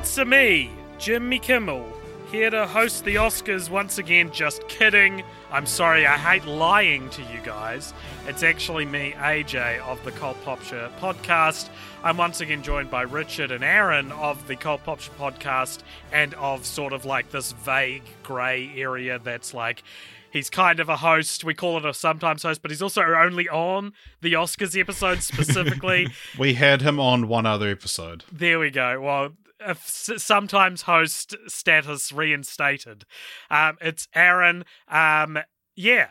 It's a me, Jimmy Kimmel, here to host the Oscars once again. Just kidding. I'm sorry, I hate lying to you guys. It's actually me, AJ, of the Cult Popture podcast. I'm once again joined by Richard and Aaron of the Cult Popture podcast and of sort of like this vague grey area that's like. He's kind of a host. We call it a sometimes host, but he's also only on the Oscars episode specifically. We had him on one other episode. There we go. Well, sometimes host status reinstated. Um, it's Aaron. Um, yeah,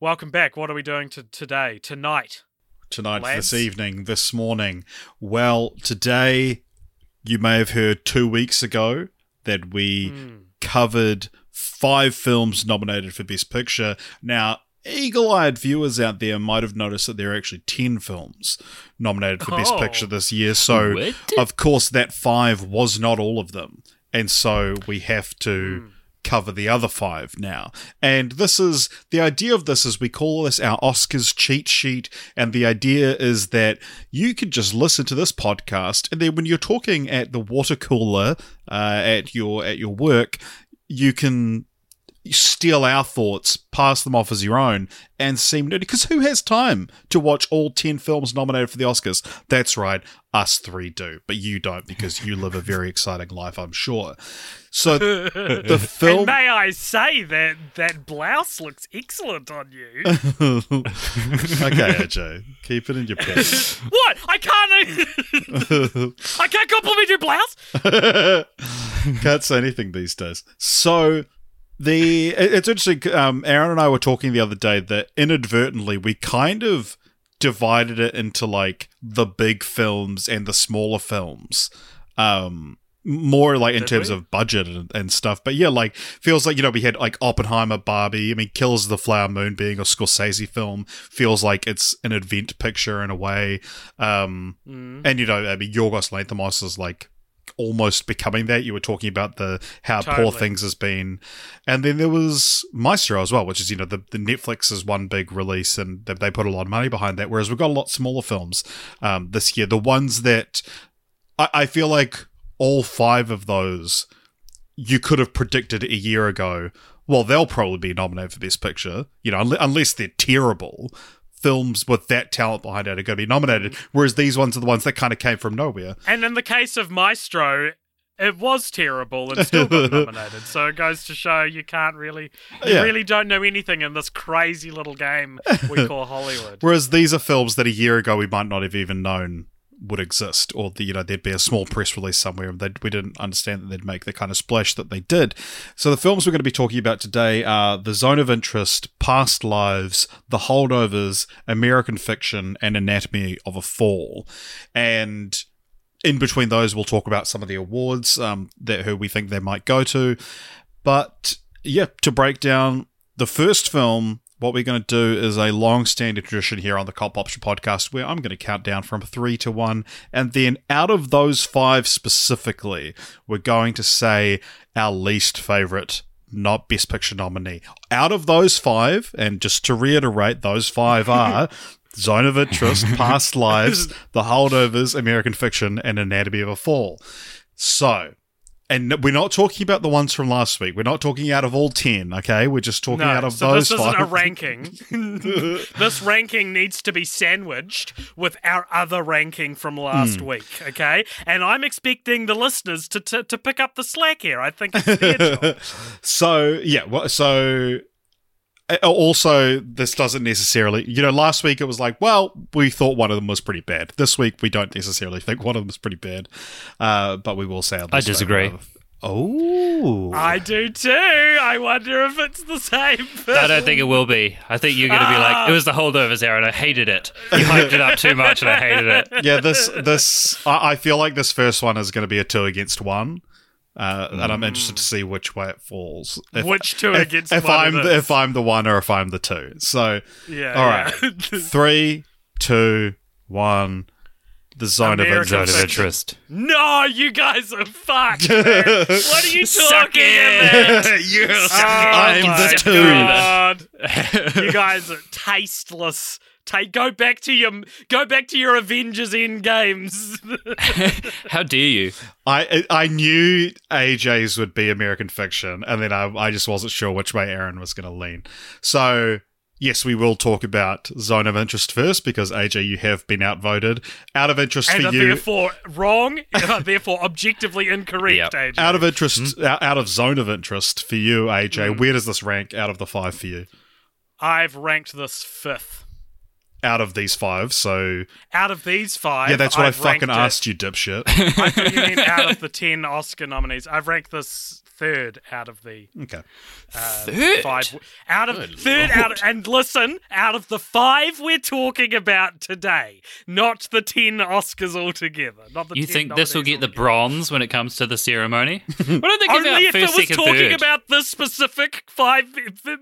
welcome back. What are we doing to today, tonight? Tonight, Lads? this evening, this morning. Well, today, you may have heard two weeks ago that we Hmm. covered five films nominated for Best Picture. Now, eagle eyed viewers out there might have noticed that there are actually 10 films nominated for Best Oh. Picture this year. So, What? of course, that five was not all of them. And so we have to cover the other five now. And this is the idea of this is we call this our Oscars cheat sheet. And the idea is that you can just listen to this podcast, and then when you're talking at the water cooler uh, at your at your work, you can steal our thoughts, pass them off as your own, and seem nerdy. Because who has time to watch all 10 films nominated for the Oscars? That's right, us three do, but you don't because you live a very exciting life, I'm sure. So the And film. may I say that that blouse looks excellent on you. okay, AJ, keep it in your pants. what? I can't. I can't compliment your blouse. Can't say anything these days. So the it's interesting. Um, Aaron and I were talking the other day that inadvertently we kind of divided it into like the big films and the smaller films. Um, more like in Did terms we? of budget and, and stuff. But yeah, like feels like you know we had like Oppenheimer, Barbie. I mean, Kills of the Flower Moon being a Scorsese film feels like it's an event picture in a way. Um, Mm. and you know, I mean, Yorgos Lanthimos is like almost becoming that. You were talking about the how poor things has been, and then there was Maestro as well, which is you know the, the Netflix is one big release, and they, they put a lot of money behind that. Whereas we've got a lot smaller films um, this year. The ones that I, I feel like all five of those you could have predicted a year ago. Well, they'll probably be nominated for Best Picture, you know, unless they're terrible. Films with that talent behind it are going to be nominated, whereas these ones are the ones that kind of came from nowhere. And in the case of Maestro, it was terrible and still got nominated. So it goes to show you can't really, you Yeah. really don't know anything in this crazy little game we call Hollywood. Whereas these are films that a year ago we might not have even known would exist, or the, you know there'd be a small press release somewhere, we didn't understand that they'd make the kind of splash that they did. So the films we're going to be talking about today are The Zone of Interest, Past Lives, The Holdovers, American Fiction, and Anatomy of a Fall, and in between those, we'll talk about some of the awards um, that who we think they might go to. But yeah, to break down the first film, what we're going to do is a long-standing tradition here on the Cult Popture podcast, where I'm going to count down from three to one, and then out of those five specifically, we're going to say our least favorite. Not Best Picture nominee. Out of those five, and just to reiterate, those five are Zone of Interest, Past Lives, The Holdovers, American Fiction, and Anatomy of a Fall. So, and we're not talking about the ones from last week. We're not talking out of all 10, okay? We're just talking no, out of so those this isn't five. a ranking. this ranking needs to be sandwiched with our other ranking from last Hmm. week, okay? And I'm expecting the listeners to, to, to pick up the slack here. I think it's their job. so, yeah, well, so Uh, also this doesn't necessarily, you know, last week it was like, well, we thought one of them was pretty bad. This week we don't necessarily think one of them is pretty bad. Uh, but we will say our I disagree. Uh, oh. I do too. I wonder if it's the same. Film. I don't think it will be. I think you're going to be like, ah. it was the holdovers, Aaron. I hated it. You hyped it up too much and I hated it. yeah, this this I, I feel like this first one is going to be a two against one, uh, and I'm interested to see which way it falls. If, Which two if, against if one I'm it the, if I'm the one or if I'm the two. So Yeah. all right, yeah. three, two, one. The zone of American interest. Zone of Fiction. interest. no, you guys are fucked. man. what are you talking about? yes, Oh I'm the two. You guys are tasteless. Take go back to your go back to your Avengers Endgames. How dare you? I I knew AJ's would be American fiction, and then I, I just wasn't sure which way Aaron was going to lean. So yes, we will talk about zone of interest first because AJ, you have been outvoted. Out of interest and for you, therefore wrong, therefore objectively incorrect, Yep. AJ. out of interest, Hmm? out, out of zone of interest for you, AJ. Where does this rank out of the five for you? I've ranked this fifth. Out of these five, so Out of these five, yeah, that's what I've I fucking ranked it- asked you, dipshit. I thought you meant out of the ten Oscar nominees. I've ranked this third out of the okay, uh, Third? five. Out of third out, of, and listen, out of the five we're talking about today, not the ten Oscars altogether. Not the You 10 think this will nominees get the bronze when it comes to the ceremony? What do they give Only out if first, it was second, talking third? about the specific five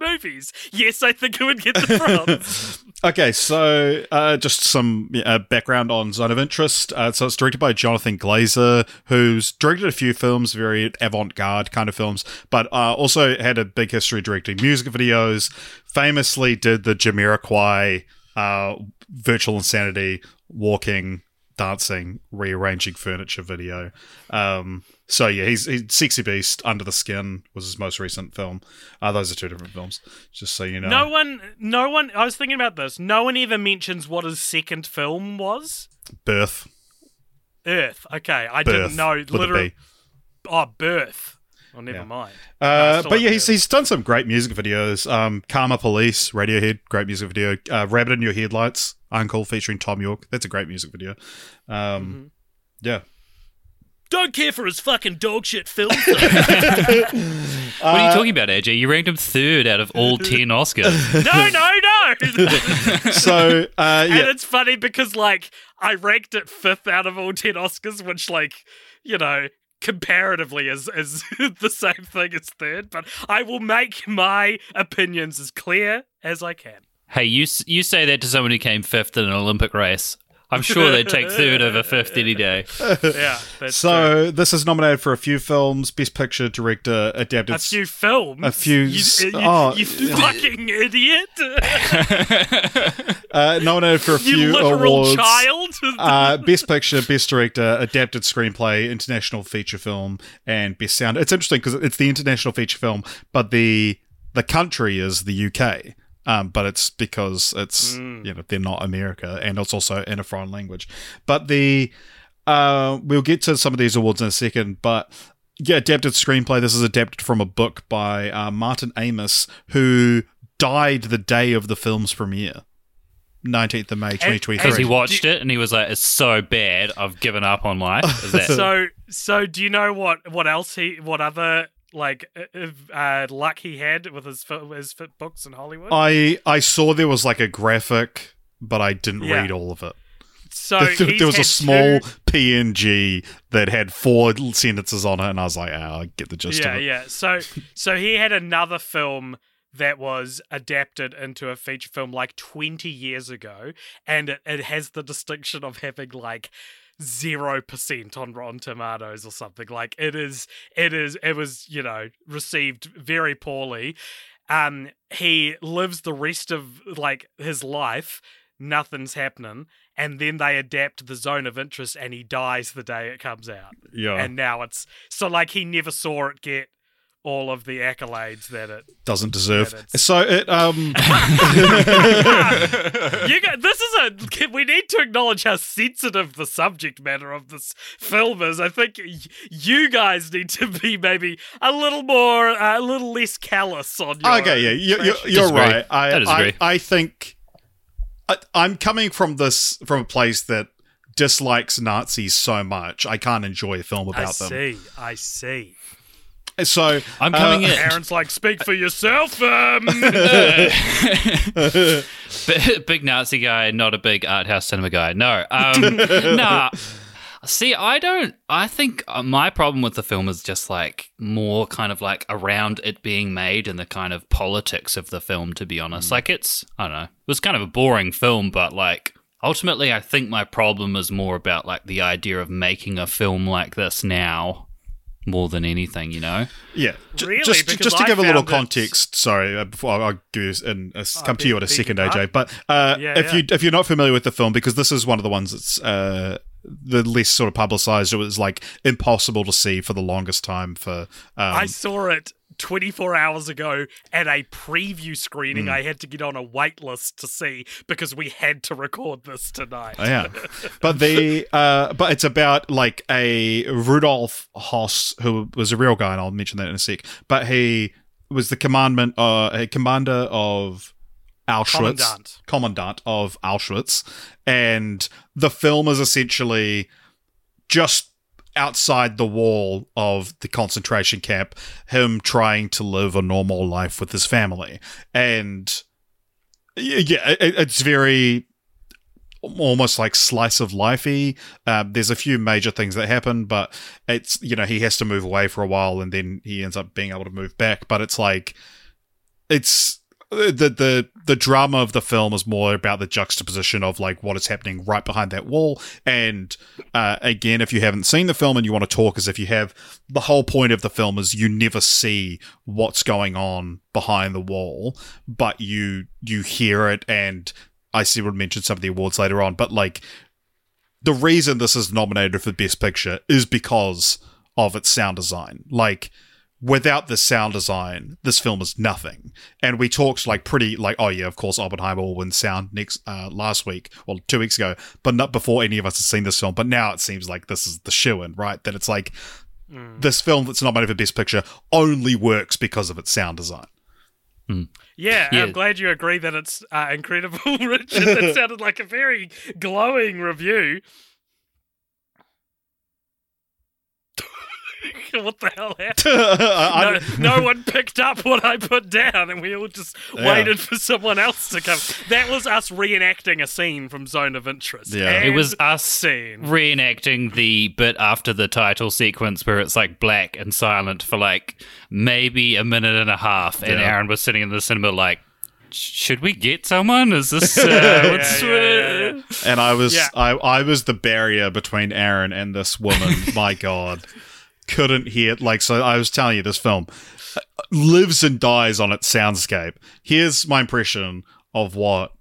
movies. Yes, I think it would get the bronze. Okay, so uh, just some uh, background on Zone of Interest. Uh, so it's directed by Jonathan Glazer, who's directed a few films, very avant-garde kind of films, but uh, also had a big history directing music videos. Famously, did the Jamiroquai uh, Virtual Insanity walking, dancing, rearranging furniture video. Um, so yeah, he's, he's Sexy Beast, Under the Skin was his most recent film. Uh, those are two different films, just so you know. no one, no one. I was thinking about this. No one ever mentions what his second film was. Birth. Earth. Okay, I Birth. didn't know. Literally, oh, Birth. Oh, never Yeah. mind. Uh, but yeah, he's, he's done some great music videos. Um, Karma Police, Radiohead, great music video. Uh, Rabbit in Your Headlights, UNKLE featuring Thom Yorke. That's a great music video. Um, Mm-hmm. Yeah. Don't care for his fucking dog shit film. What are you talking about, AJ? You ranked him third out of all 10 Oscars. no, no, no. So, uh, And it's funny because, like, I ranked it fifth out of all 10 Oscars, which, like, you know, comparatively is, is the same thing as third, but I will make my opinions as clear as I can. Hey, you you say that to someone who came fifth in an Olympic race. I'm sure they'd take third over fifth any day. Yeah, that's true. So this is nominated for a few films: Best Picture, Director, Adapted. A few films. a few You, you, oh. you fucking idiot. uh, nominated for a you few literal awards. child. uh, best picture, best director, adapted screenplay, international feature film, and best sound. It's interesting because it's the international feature film, but the the country is the UK. Um, but it's because it's you know they're not America, and it's also in a foreign language. But the uh, we'll get to some of these awards in a second. But yeah, adapted screenplay. This is adapted from a book by uh, Martin Amis, who died the day of the film's premiere, nineteenth of May, twenty twenty Because he three. watched it and he was like, it's so bad, I've given up on life. Is that so so do you know what what else he what other like uh, luck he had with his his books in Hollywood? I I saw there was like a graphic, but I didn't Yeah. read all of it. so there, there was a small two- PNG that had four sentences on it, and I was like, ah, I get the gist yeah of it. yeah so so he had another film that was adapted into a feature film like 20 years ago and it, it has the distinction of having like zero percent on Rotten Tomatoes or something. Like it is, it is, it was, you know, received very poorly. Um, he lives the rest of like his life, nothing's happening, and then they adapt the zone of interest, and he dies the day it comes out. Yeah, And now it's so like he never saw it get all of the accolades that it. doesn't deserve. So it um you got, this is a. We need to acknowledge how sensitive the subject matter of this film is. I think you guys need to be maybe a little more, uh, a little less callous on your. okay, yeah, you, you, you're Disagree. right. I, I I. I think I, I'm coming from this from a place that dislikes Nazis so much I can't enjoy a film I about them. I see. I see. So I'm coming uh, in. Aaron's like, speak for yourself. Um, big Nazi guy, not a big art house cinema guy. No, um, nah. See, I don't. I think uh, my problem with the film is just like more kind of like around it being made and the kind of politics of the film. To be honest, like it's I don't know. It was kind of a boring film, but like ultimately, I think my problem is more about like the idea of making a film like this now more than anything. You know? Yeah, J- Really? just Because just to I give a little found that- context. Sorry, uh, before I'll give you and uh, come to you in a second, your AJ. But uh, Yeah, if yeah. you if you're not familiar with the film, because this is one of the ones that's uh, the less sort of publicized, it was like impossible to see for the longest time. For um, I saw it 24 hours ago at a preview screening. I had to get on a wait list to see because we had to record this tonight. Oh, yeah, but the uh, but it's about like a Rudolf Hoss who was a real guy, and I'll mention that in a sec. But he was the commandment, uh, a commander of Auschwitz, Commandant. commandant of Auschwitz, and the film is essentially just outside the wall of the concentration camp, him trying to live a normal life with his family, and yeah, it's very almost like slice of lifey. Um, there's a few major things that happen, but it's you know he has to move away for a while, and then he ends up being able to move back. But it's like it's the the the drama of the film is more about the juxtaposition of like what is happening right behind that wall. And uh, again, if you haven't seen the film and you want to talk as if you have, the whole point of the film is you never see what's going on behind the wall, but you you hear it. And I see we'll mention some of the awards later on, but like the reason this is nominated for Best Picture is because of its sound design. Like, without the sound design, this film is nothing. And we talked like pretty like, oh yeah, of course Oppenheimer will win sound next uh, last week or two weeks ago, but not before any of us had seen this film. But now it seems like this is the shoe in, right? That it's like this film that's nominated for Best Picture only works because of its sound design. Yeah, Yeah. I'm glad you agree that it's uh, incredible, Richard. That sounded like a very glowing review. what the hell happened? No, no one picked up what I put down, and we all just Yeah. waited for someone else to come. That was us reenacting a scene from Zone of Interest. Yeah. It was us scene. reenacting the bit after the title sequence where it's like black and silent for like maybe a minute and a half, and Yeah. Aaron was sitting in the cinema like. Should we get someone? Is this uh, what's, yeah, yeah, yeah. and I was Yeah. I, I was the barrier between Aaron and this woman. My God, couldn't hear like so. I was telling you, this film lives and dies on its soundscape. Here's my impression of what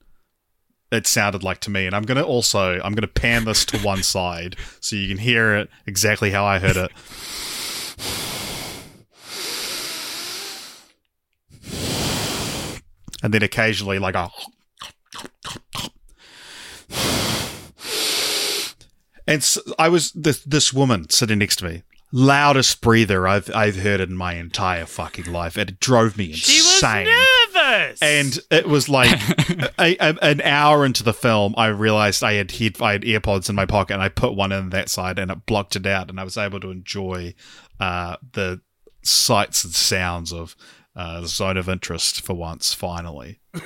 it sounded like to me, and I'm gonna also I'm gonna pan this to one side so you can hear it exactly how I heard it. And then occasionally, like a And s I was this this woman sitting next to me, loudest breather I've I've heard in my entire fucking life, and it drove me insane. She was insane. nervous. and it was like a, a, an hour into the film, I realized I had head, I had earpods in my pocket, and I put one in that side, and it blocked it out, and I was able to enjoy uh, the sights and sounds of uh, the zone of interest for once. Finally,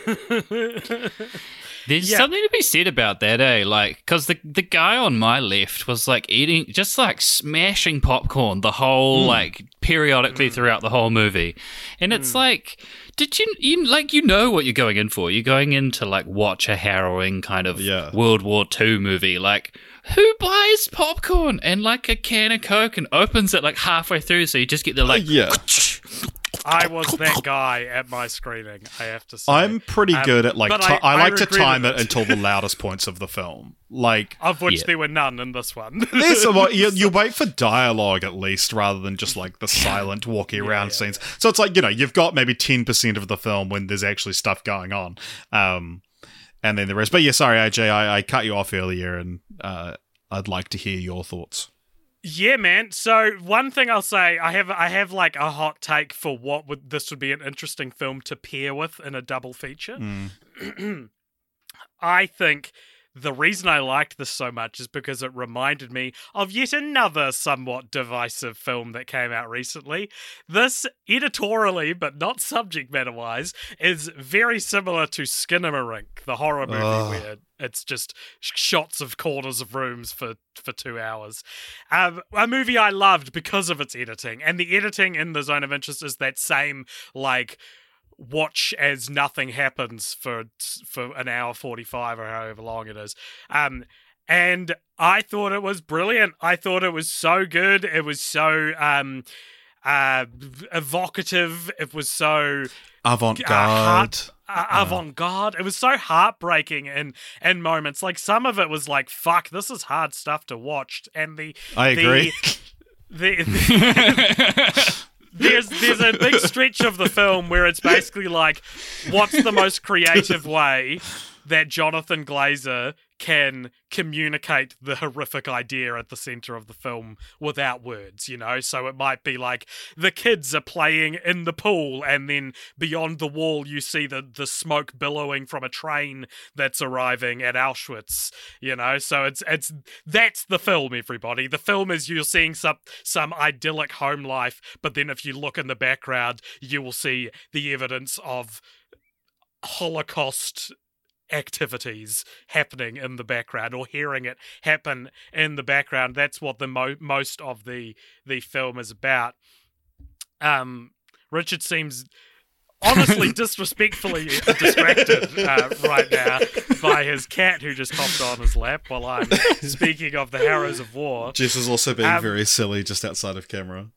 There's Yeah. something to be said about that, eh? Like, because the the guy on my left was like eating, just like smashing popcorn the whole like periodically throughout the whole movie, and it's like, did you you like you know what you're going in for? You're going in to like watch a harrowing kind of Yeah. World War II movie, like. Who buys popcorn and like a can of Coke and opens it like halfway through so you just get the like yeah. I was that guy at my screening. I have to say, I'm pretty Um, good at like but ti- I- I, I like to time it it. until the loudest points of the film. Like of which Yeah. there were none in this one. There's a lot. You, you wait for dialogue at least, rather than just like the silent walking around yeah, scenes. So it's like you know you've got maybe ten percent of the film when there's actually stuff going on, um, and then the rest. But yeah, sorry, AJ, I, I cut you off earlier, and uh, I'd like to hear your thoughts. Yeah, man. So one thing I'll say, I have I have like a hot take for what would this would be an interesting film to pair with in a double feature. Mm. I think the reason I liked this so much is because it reminded me of yet another somewhat divisive film that came out recently. This, editorially, but not subject matter wise, is very similar to Skinamarink, the horror movie where it's just shots of corners of rooms for, for two hours. Um, a movie I loved because of its editing, and the editing in the Zone of Interest is that same, like, watch as nothing happens for for an hour 45 or however long it is. Um and i thought it was brilliant. I thought it was so good. It was so um uh evocative. It was so Avant-garde. uh, avant-garde. It was so heartbreaking in in moments. Like some of it was like fuck this is hard stuff to watch. And the I the- agree. the, the there's there's a big stretch of the film where it's basically like, what's the most creative way that Jonathan Glazer can communicate the horrific idea at the center of the film without words, you know? So it might be like the kids are playing in the pool and then beyond the wall you see the the smoke billowing from a train that's arriving at Auschwitz, you know? So it's it's that's the film everybody. The film is you're seeing some some idyllic home life, but then if you look in the background, you will see the evidence of Holocaust activities happening in the background or hearing it happen in the background that's what the mo- most of the the film is about um richard seems honestly disrespectfully distracted uh, right now by his cat who just hopped on his lap while i'm speaking of the harrows of war Jess is also being Um, very silly just outside of camera.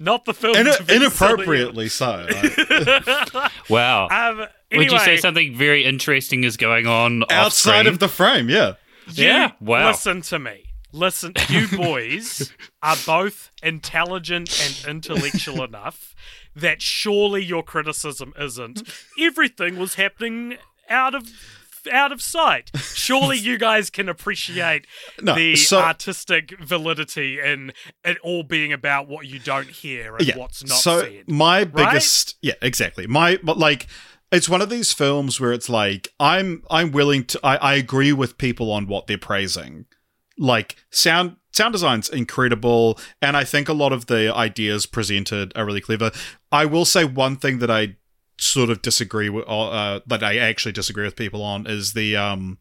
not the film In- to be inappropriately so. like, silly. wow. um Would you say something very interesting is going on outside of the frame, yeah. You Yeah, wow. Listen to me. Listen, you boys are both intelligent and intellectual enough that surely your criticism isn't everything was happening out of out of sight. Surely you guys can appreciate No, the so- artistic validity in it all being about what you don't hear and yeah. what's not so said. my biggest, yeah, exactly. My, but like, it's one of these films where it's like I'm, I'm willing to, I, I agree with people on what they're praising. Like sound, sound design's incredible, and I think a lot of the ideas presented are really clever. I will say one thing that I sort of disagree with, uh, that I actually disagree with people on is the um.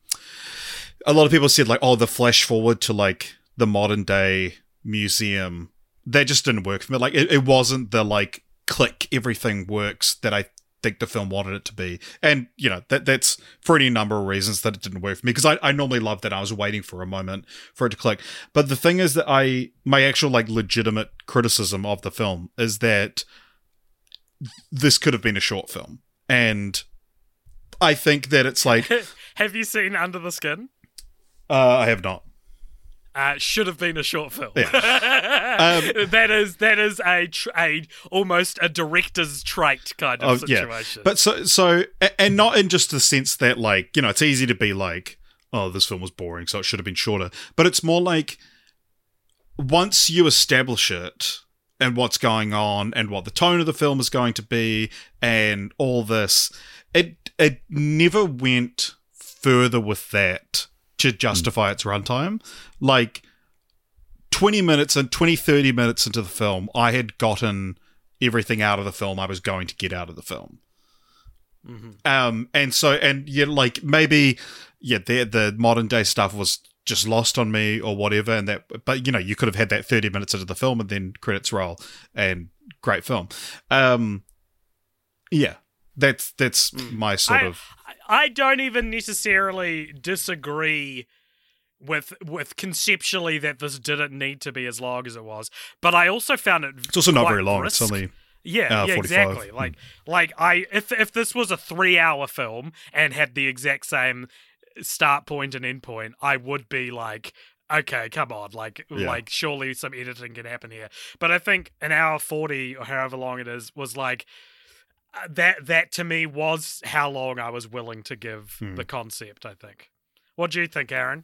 A lot of people said like, oh, the flash forward to like the modern day museum that just didn't work for me. Like it, it wasn't the like click everything works that I think the film wanted it to be. And you know that that's for any number of reasons that it didn't work for me because I, I normally love that I was waiting for a moment for it to click. But the thing is that I my actual like legitimate criticism of the film is that this could have been a short film and I think that it's like uh, Have you seen Under the Skin? I have not. Uh, should have been a short film. Um, that is that is a tr- a almost a director's trait kind of Oh, yeah. situation. But so so and not in just the sense that like, you know, it's easy to be like, oh, this film was boring, so it should have been shorter. But it's more like once you establish it and what's going on and what the tone of the film is going to be and all this, it it never went further with that to justify its runtime. Like 20 minutes and 20 30 minutes into the film, I had gotten everything out of the film I was going to get out of the film. Um, and so, and yeah, like maybe, yeah, the the modern day stuff was just lost on me or whatever, and that, but you know, you could have had that thirty minutes into the film and then credits roll, and great film. Um, yeah, that's that's my sort I, of I don't even necessarily disagree with with conceptually that this didn't need to be as long as it was, but I also found it. It's also not very long. brisk. It's only Yeah, Uh, yeah, 45. exactly. Like, like I if if this was a three hour film and had the exact same start point and end point, I would be like, okay, come on, like, Yeah. like surely some editing can happen here. But I think an hour forty or however long it is was like. Uh, That that to me was how long I was willing to give Hmm. the concept. I think. What do you think, Aaron?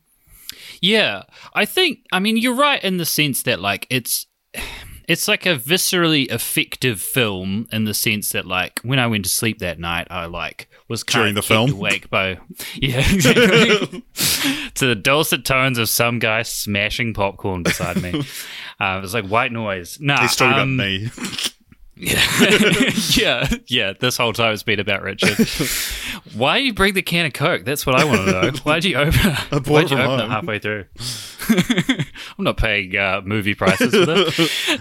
Yeah, I think. I mean, you're right in the sense that like it's it's like a viscerally effective film in the sense that like when I went to sleep that night, I like was kind During of the kept film? awake by yeah exactly to the dulcet tones of some guy smashing popcorn beside me. Uh, it was like white noise. Nah, He's talking um, about me. Yeah, yeah, yeah. This whole time it's been about Richard. Why do you bring the can of Coke? That's what I want to know. Why'd you open? bought Why'd it you open it halfway through? I'm not paying uh, movie prices for this.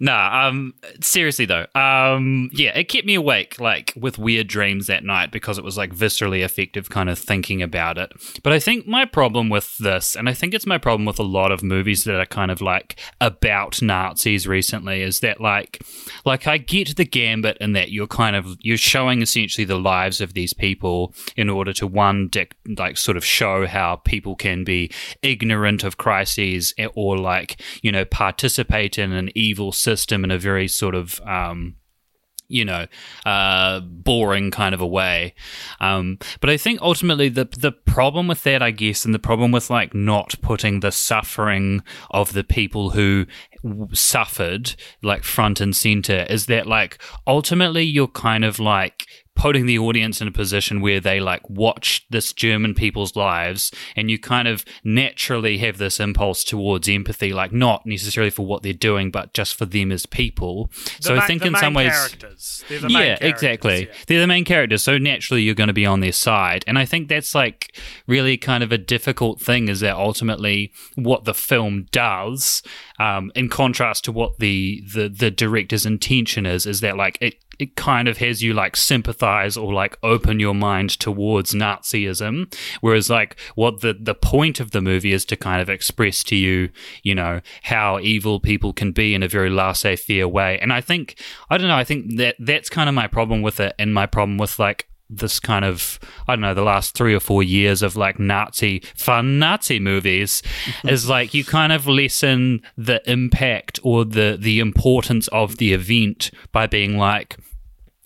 Nah, um, seriously though, um, yeah, it kept me awake, like with weird dreams that night because it was like viscerally effective, kind of thinking about it. But I think my problem with this, and I think it's my problem with a lot of movies that are kind of like about Nazis recently, is that like, like I get the gambit in that you're kind of you're showing essentially the lives of these people in order to one dic- like sort of show how people can be ignorant of crises or like you know participate in an evil system in a very sort of um, you know, uh, boring kind of a way. Um, but I think ultimately the the problem with that, I guess, and the problem with like not putting the suffering of the people who suffered like front and center is that like ultimately you're kind of like putting the audience in a position where they like watch this German people's lives and you kind of naturally have this impulse towards empathy, like not necessarily for what they're doing, but just for them as people. The so ma- I think in some ways characters. The yeah, characters, exactly. yeah. They're the main characters, so naturally you're going to be on their side. And I think that's like really kind of a difficult thing is that ultimately what the film does, um, in contrast to what the, the the director's intention is, is that like it it kind of has you like sympathize or like open your mind towards Nazism. Whereas like what the the point of the movie is to kind of express to you, you know, how evil people can be in a very laissez-faire way. And I think I don't know, I think that that's kind of my problem with it and my problem with like this kind of I don't know the last three or four years of like Nazi fun Nazi movies is like you kind of lessen the impact or the the importance of the event by being like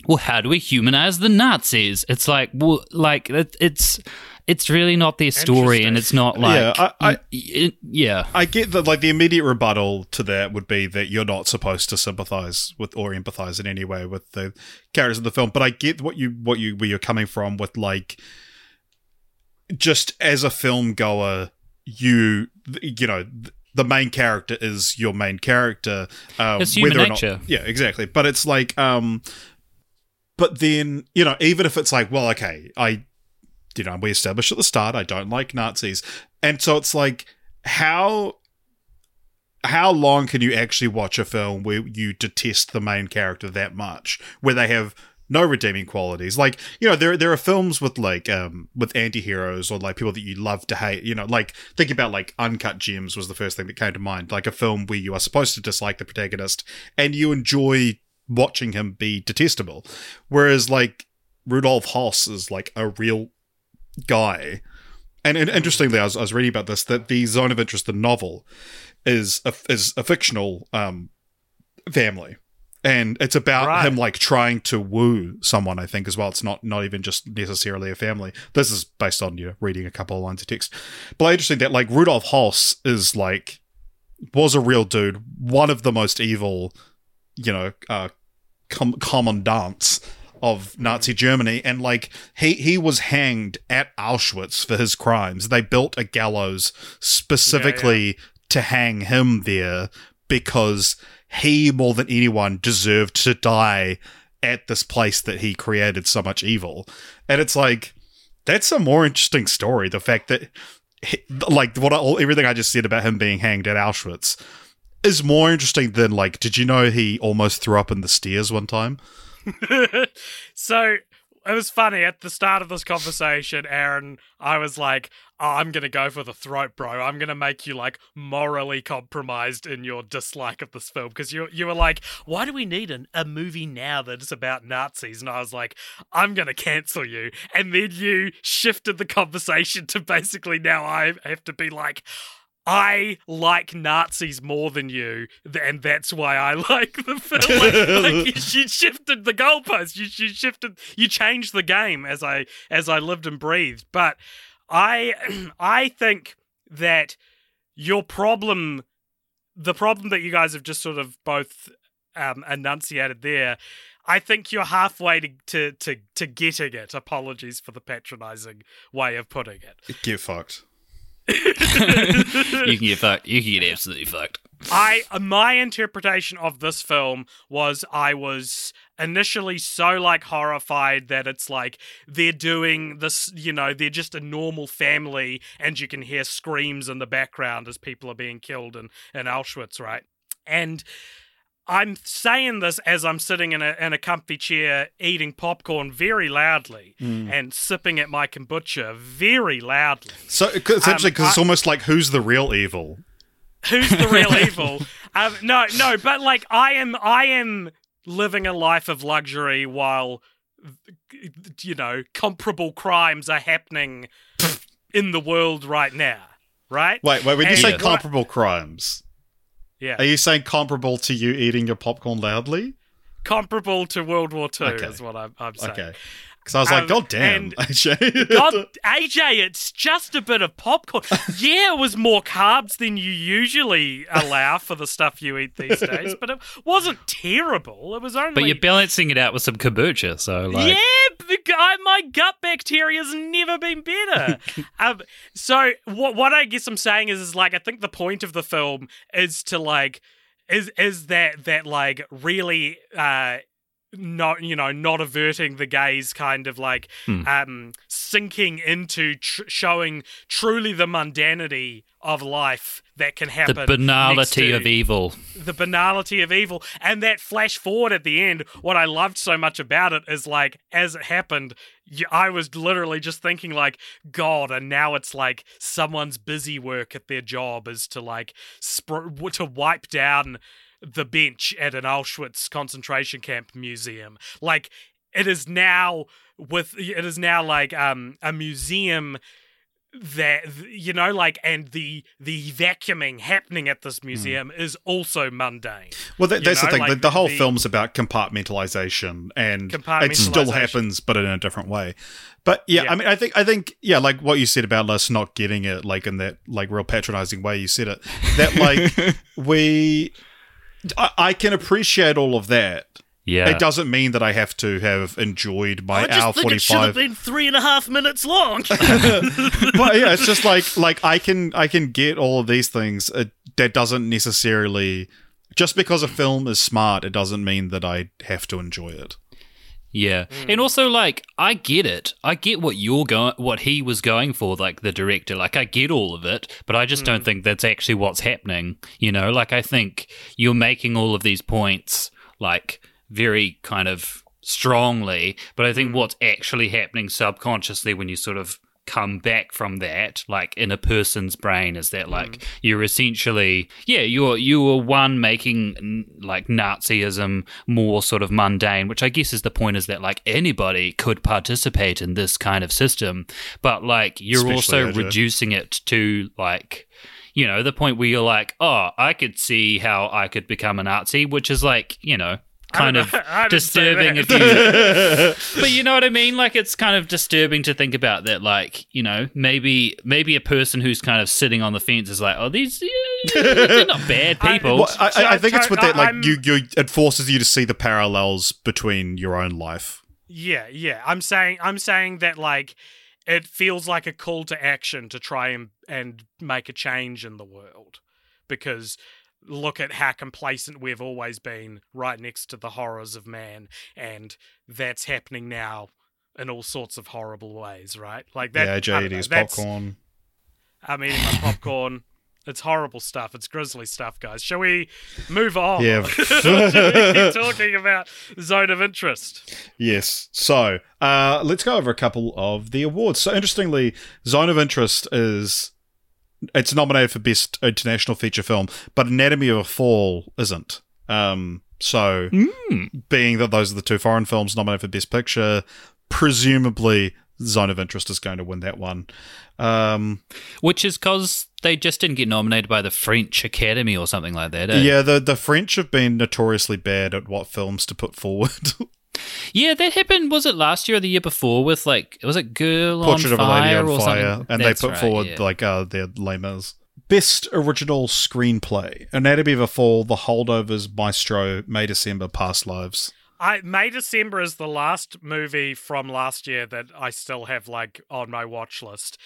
well how do we humanize the Nazis? It's like well like it, it's it's really not their story and it's not like Yeah, I- I- it- yeah I get that, like, the immediate rebuttal to that would be that you're not supposed to sympathize with or empathize in any way with the characters of the film. But I get what you, what you, where you're coming from with, like, just as a film goer, you, you know, the main character is your main character. Um, It's human whether or nature. Not, yeah, exactly. But it's like, um, but then, you know, even if it's like, well, okay, I, you know, we established at the start, I don't like Nazis. And so it's like, how how long can you actually watch a film where you detest the main character that much, where they have no redeeming qualities? Like, you know, there there are films with like um with anti-heroes or like people that you love to hate, you know, like think about like Uncut Gems was the first thing that came to mind, like a film where you are supposed to dislike the protagonist and you enjoy watching him be detestable. Whereas like Rudolf Hoss is like a real guy. And, and interestingly, I was, I was reading about this that the Zone of Interest, the novel, is a, is a fictional um, family, and it's about Right. him like trying to woo someone. I think as well. It's not not even just necessarily a family. This is based on you know reading a couple of lines of text. But interesting that like Rudolf Hoss is like was a real dude, one of the most evil, you know, uh, com- commandants of Nazi Germany, and like he he was hanged at Auschwitz for his crimes. They built a gallows specifically to hang him there because he more than anyone deserved to die at this place that he created so much evil. And it's like that's a more interesting story. The fact that he- like what I, all, everything I just said about him being hanged at Auschwitz is more interesting than like did you know he almost threw up in the stairs one time? so it was funny at the start of this conversation, Aaron. I was like, oh, "I'm gonna go for the throat, bro. I'm gonna make you like morally compromised in your dislike of this film because you you were like, why do we need an, a movie now that is about Nazis?" And I was like, "I'm gonna cancel you." And then you shifted the conversation to basically now I have to be like. I like Nazis more than you, and that's why I like the film. Like, like, you, you shifted the goalpost. You, you shifted. You changed the game as I as I lived and breathed. But I I think that your problem the problem that you guys have just sort of both um, enunciated there. I think you're halfway to, to, to, to getting it. Apologies for the patronizing way of putting it. Get fucked. you can get fucked. You can get absolutely fucked. I uh, my interpretation of this film was I was initially so like horrified that it's like they're doing this, you know, they're just a normal family and you can hear screams in the background as people are being killed in, in Auschwitz, right? And I'm saying this as I'm sitting in a in a comfy chair eating popcorn very loudly and sipping at my kombucha very loudly. So essentially, because it's almost like who's the real evil? who's the real evil? Um, no, no, but like I am, I am living a life of luxury while, you know, comparable crimes are happening in the world right now. Right? Wait, wait. When you say comparable crimes, yeah, are you saying comparable to you eating your popcorn loudly? comparable to World War II Okay. is what I'm, I'm saying. Okay. Because I was like, Um, God damn, AJ. God, AJ, it's just a bit of popcorn. Yeah, it was more carbs than you usually allow for the stuff you eat these days, but it wasn't terrible. It was only. But you're balancing it out with some kombucha, so like yeah, the my gut bacteria's never been better. um, so what what I guess I'm saying is, is like I think the point of the film is to like is is that that like really uh not you know not averting the gaze kind of like Hmm. um sinking into tr- showing truly the mundanity of life that can happen the banality of evil. the banality of evil and that flash forward at the end what i loved so much about it is like as it happened i was literally just thinking like god and now it's like someone's busy work at their job is to like sp- to wipe down the bench at an auschwitz concentration camp museum like it is now with it is now like um a museum that you know like and the the vacuuming happening at this museum is also mundane Well, that, You that's know, the thing. like the, the whole the- film's about compartmentalization, and it still happens, but in a different way. But yeah, Yeah. I mean, I think, I think, yeah, like what you said about us not getting it, like in that like real patronizing way you said it. That like we, I, I can appreciate all of that. Yeah. It doesn't mean that I have to have enjoyed my hour forty five. been three and a half minutes long but yeah, it's just like like I can I can get all of these things. It, that doesn't necessarily just because a film is smart, it doesn't mean that I have to enjoy it. Yeah, and mm. also like I get it. I get what you're going, what he was going for, like the director. Like I get all of it, but I just don't mm. think that's actually what's happening. You know, like I think you're making all of these points like very kind of strongly, but I think mm. what's actually happening subconsciously when you sort of come back from that like in a person's brain is that like mm. you're essentially yeah you're you were one making like nazism more sort of mundane which i guess is the point is that like anybody could participate in this kind of system. But like you're Especially also reducing it to like you know the point where you're like oh i could see how i could become a nazi which is like you know kind of I didn't say disturbing if you but you know what I mean? Like it's kind of disturbing to think about that. Like you know, maybe maybe a person who's kind of sitting on the fence is like, oh, these yeah, they're not bad people. Well, I, I, I think it's with that like I'm- you, you it forces you to see the parallels between your own life. Yeah, yeah. I'm saying I'm saying that like it feels like a call to action to try and and make a change in the world because look at how complacent we've always been right next to the horrors of man and that's happening now in all sorts of horrible ways, right? Like that yeah, AJ eating know, his popcorn. I'm eating my popcorn. It's horrible stuff. It's grisly stuff, guys. Shall we move on? Yeah. We keep talking about zone of interest. Yes. So uh, let's go over a couple of the awards. So interestingly, Zone of Interest is it's nominated for Best International Feature Film, but Anatomy of a Fall isn't. Um, so being that those are the two foreign films nominated for Best Picture, presumably Zone of Interest is going to win that one. Um, Which is because they just didn't get nominated by the French Academy or something like that. eh? yeah, the the French have been notoriously bad at what films to put forward. Yeah, that happened. Was it last year or the year before? With like, was it Girl Portrait on of a Lady on or Fire, something? and That's they put right, forward yeah. like uh, their Les Mis. best original screenplay: Anatomy of a Fall, The Holdovers, Maestro, May December, Past Lives. I May December is the last movie from last year that I still have like on my watch list.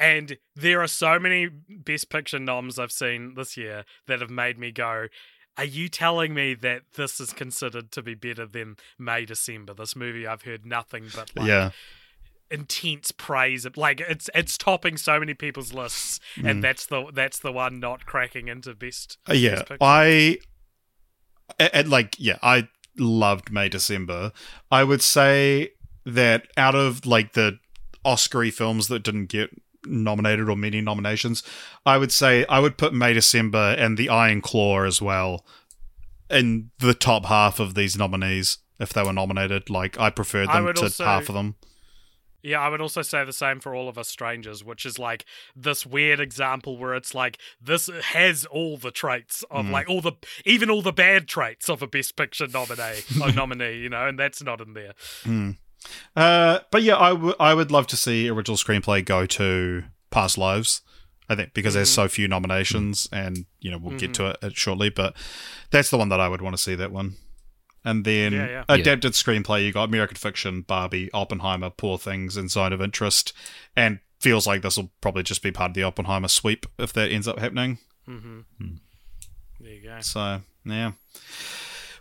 And there are so many Best Picture noms I've seen this year that have made me go, Are you telling me that this is considered to be better than May December? This movie I've heard nothing but like yeah, intense praise. Like it's it's topping so many people's lists, and that's the that's the one not cracking into best. Uh, yeah. Best. I and like yeah, I loved May December. I would say that out of like the Oscary films that didn't get nominated or many nominations, I would say I would put May December and The Iron Claw as well in the top half of these nominees if they were nominated. Like I preferred them would to also- half of them. Yeah, I would also say the same for All of Us Strangers, which is like this weird example where it's like this has all the traits of Mm. like all the even all the bad traits of a Best Picture nominee, or nominee, you know, and that's not in there. Hmm. Uh, but yeah, I would I would love to see original screenplay go to Past Lives. I think because there's Mm-hmm. so few nominations, and you know we'll get to it uh, shortly. But that's the one that I would want to see. That one, and then Yeah, yeah. adapted screenplay. You got American Fiction, Barbie, Oppenheimer, Poor Things, and Zone of Interest, and feels like this will probably just be part of the Oppenheimer sweep if that ends up happening. hmm There you go. So, yeah.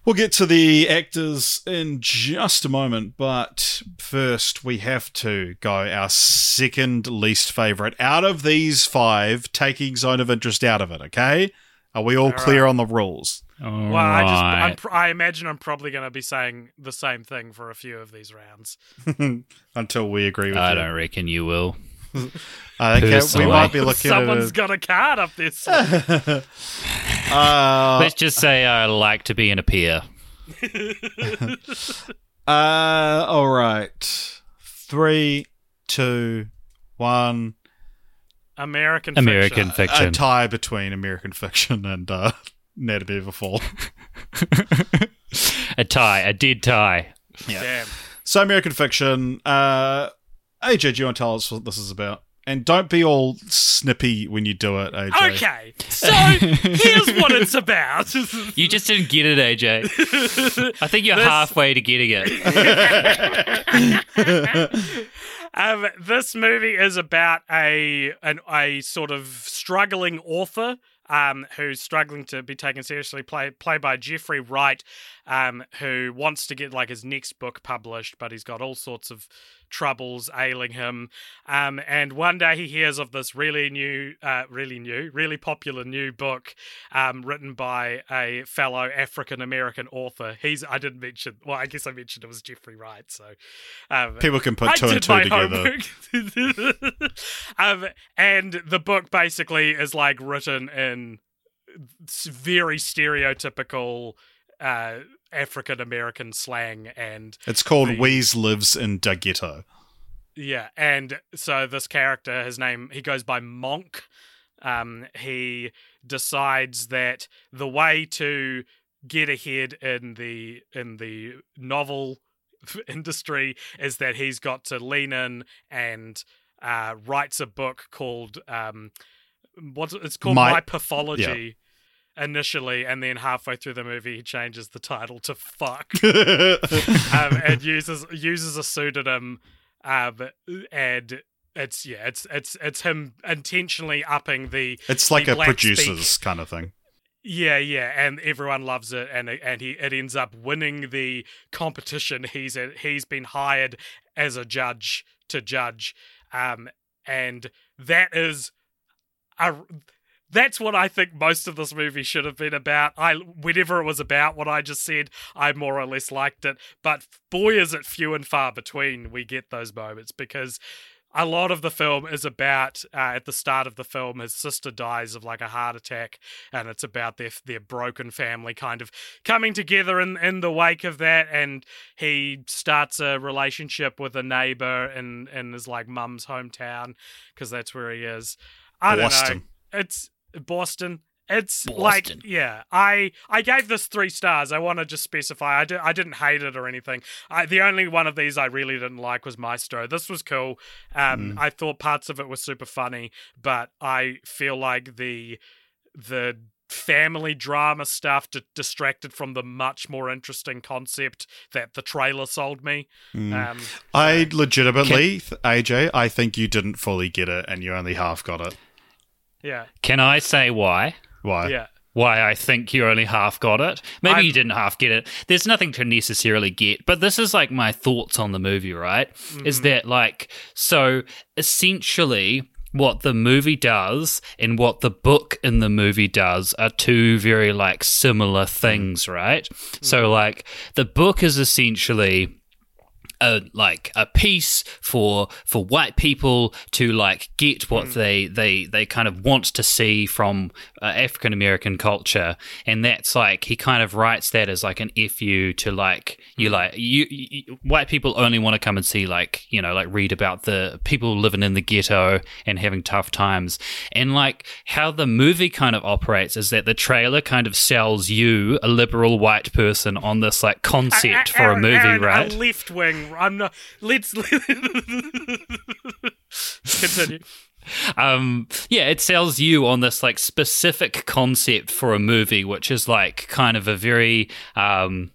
We'll get to the actors in just a moment, but first we have to go our second least favorite out of these five, taking Zone of Interest out of it, okay? Are we all, All clear right. on the rules? Well, I just I'm, I imagine I'm probably going to be saying the same thing for a few of these rounds. Until we agree with I you. don't reckon you will. I think we Personally. might be looking Someone's at got a card up there. somewhere. it. uh, Let's just say I like to be in a peer. uh, all right. Three, two, one. American American fiction. fiction. a tie between American Fiction and uh, Anatomy of a Fall. a tie, a dead tie. Damn. So American Fiction. Uh, AJ, do you want to tell us what this is about? And don't be all snippy when you do it, AJ. Okay, so here's what it's about. You just didn't get it, AJ. I think you're This- halfway to getting it. um, this movie is about a an, a sort of struggling author um, who's struggling to be taken seriously, play, played by Jeffrey Wright, um, who wants to get like his next book published, but he's got all sorts of troubles ailing him. Um, and one day he hears of this really new, uh, really new, really popular new book um, written by a fellow African American author. He's I didn't mention. Well, I guess I mentioned it was Jeffrey Wright. So um, People can put I two and two together. um, and the book basically is like written in very stereotypical uh, African American slang, and It's called The- We's Lives in Da Ghetto. yeah, and so this character, his name, he goes by Monk. Um, he decides that the way to get ahead in the in the novel industry is that he's got to lean in and uh, writes a book called um, what's it- it's called My- My, Pathology. Initially, and then halfway through the movie, he changes the title to "fuck." um, and uses uses a pseudonym, um, and it's yeah, it's it's it's him intentionally upping the it's like the a producer's speak. kind of thing. yeah yeah, and everyone loves it, and and he it ends up winning the competition. He's a, he's been hired as a judge to judge, um, and that is a. That's what I think most of this movie should have been about. I, whenever it was about what I just said, I more or less liked it. But boy, is it few and far between we get those moments because a lot of the film is about uh, at the start of the film his sister dies of like a heart attack and it's about their their broken family kind of coming together in in the wake of that and he starts a relationship with a neighbor in in his like mum's hometown because that's where he is i don't know it's Boston. It's Boston. like yeah, I I gave this three stars. I want to just specify I, di- I didn't hate it or anything. I, the only one of these I really didn't like was Maestro. This was cool. Um, I thought parts of it were super funny, but I feel like the the family drama stuff d- distracted from the much more interesting concept that the trailer sold me. Um, I legitimately, AJ, I think you didn't fully get it and you only half got it. Yeah, Can I say why? Why? yeah. why I think you only half got it. Maybe I'm- you didn't half get it. There's nothing to necessarily get, but this is like my thoughts on the movie, right? Is mm-hmm. that like, so essentially, what the movie does and what the book in the movie does are two very like similar things, mm-hmm. right? So, mm-hmm. like, the book is essentially a like a piece for for white people to like get what they they they kind of want to see from uh, African American culture, and that's like he kind of writes that as like an fu to like you like you, you white people only want to come and see like you know like read about the people living in the ghetto and having tough times, and like how the movie kind of operates is that the trailer kind of sells you a liberal white person on this like concept for a movie, Aaron, right? A left wing. I'm not. Let's continue. um yeah it sells you on this like specific concept for a movie which is like kind of a very um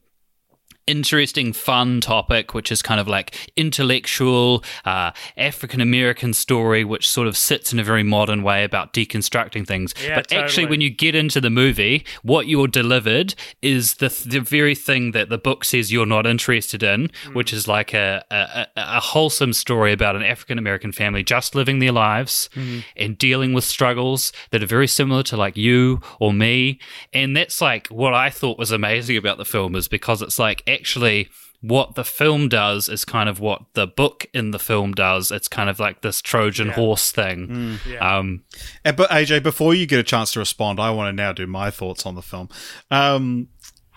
interesting fun topic which is kind of like intellectual uh, african american story which sort of sits in a very modern way about deconstructing things Yeah, but actually when you get into the movie what you're delivered is the the very thing that the book says you're not interested in Hmm. which is like a, a, a wholesome story about an african american family just living their lives Hmm. and dealing with struggles that are very similar to like you or me and that's like what i thought was amazing about the film is because it's like actually what the film does is kind of what the book in the film does it's kind of like this trojan Yeah. horse thing Yeah. um Uh, But AJ, before you get a chance to respond, I want to now do my thoughts on the film. Um,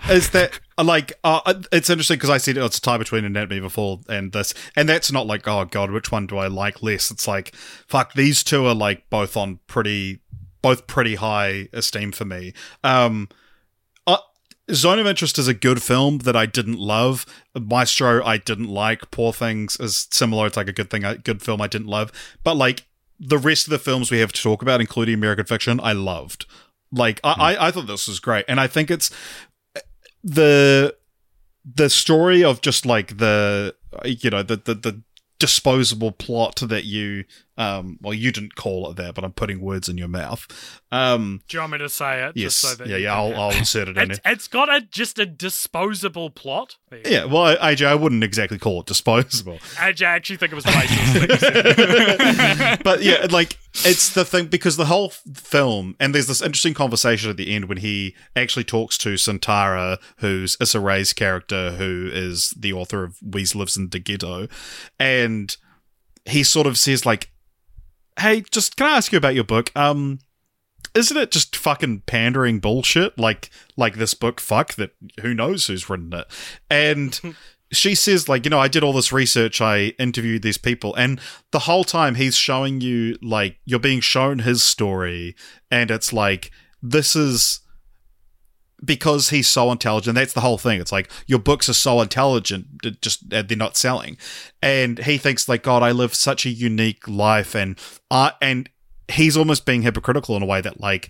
is that like uh, it's interesting because I said it's a tie between Anatomy of a Fall and this, and that's not like oh god, which one do I like less? It's like fuck, these two are like both on pretty, both pretty high esteem for me. Um, uh, Zone of Interest is a good film that I didn't love. Maestro I didn't like. Poor Things is similar. It's like a good thing, a good film I didn't love. But like the rest of the films we have to talk about, including American Fiction, I loved. Like I, hmm. I, I thought this was great, and I think it's eh, the the story of just like the you know the the, the disposable plot that you um well you didn't call it that but i'm putting words in your mouth um Do you want me to say it? yes Just so that yeah yeah i'll, I'll insert it in It's, it's got a just a disposable plot. Yeah well aj i wouldn't exactly call it disposable go. I actually think it was racist. but yeah, like it's the thing because the whole film, and there's this interesting conversation at the end when he actually talks to Sintara, who's Issa Rae's character, who is the author of We's Lives in the Ghetto, and he sort of says like, "Hey, just can I ask you about your book? Um." Isn't it just fucking pandering bullshit like like this book fuck that who knows who's written it? And she says like you know i did all this research i interviewed these people and the whole time he's showing you like you're being shown his story and it's like this is because he's so intelligent that's the whole thing it's like your books are so intelligent just they're not selling. And he thinks like god i live such a unique life and uh, and he's almost being hypocritical in a way that like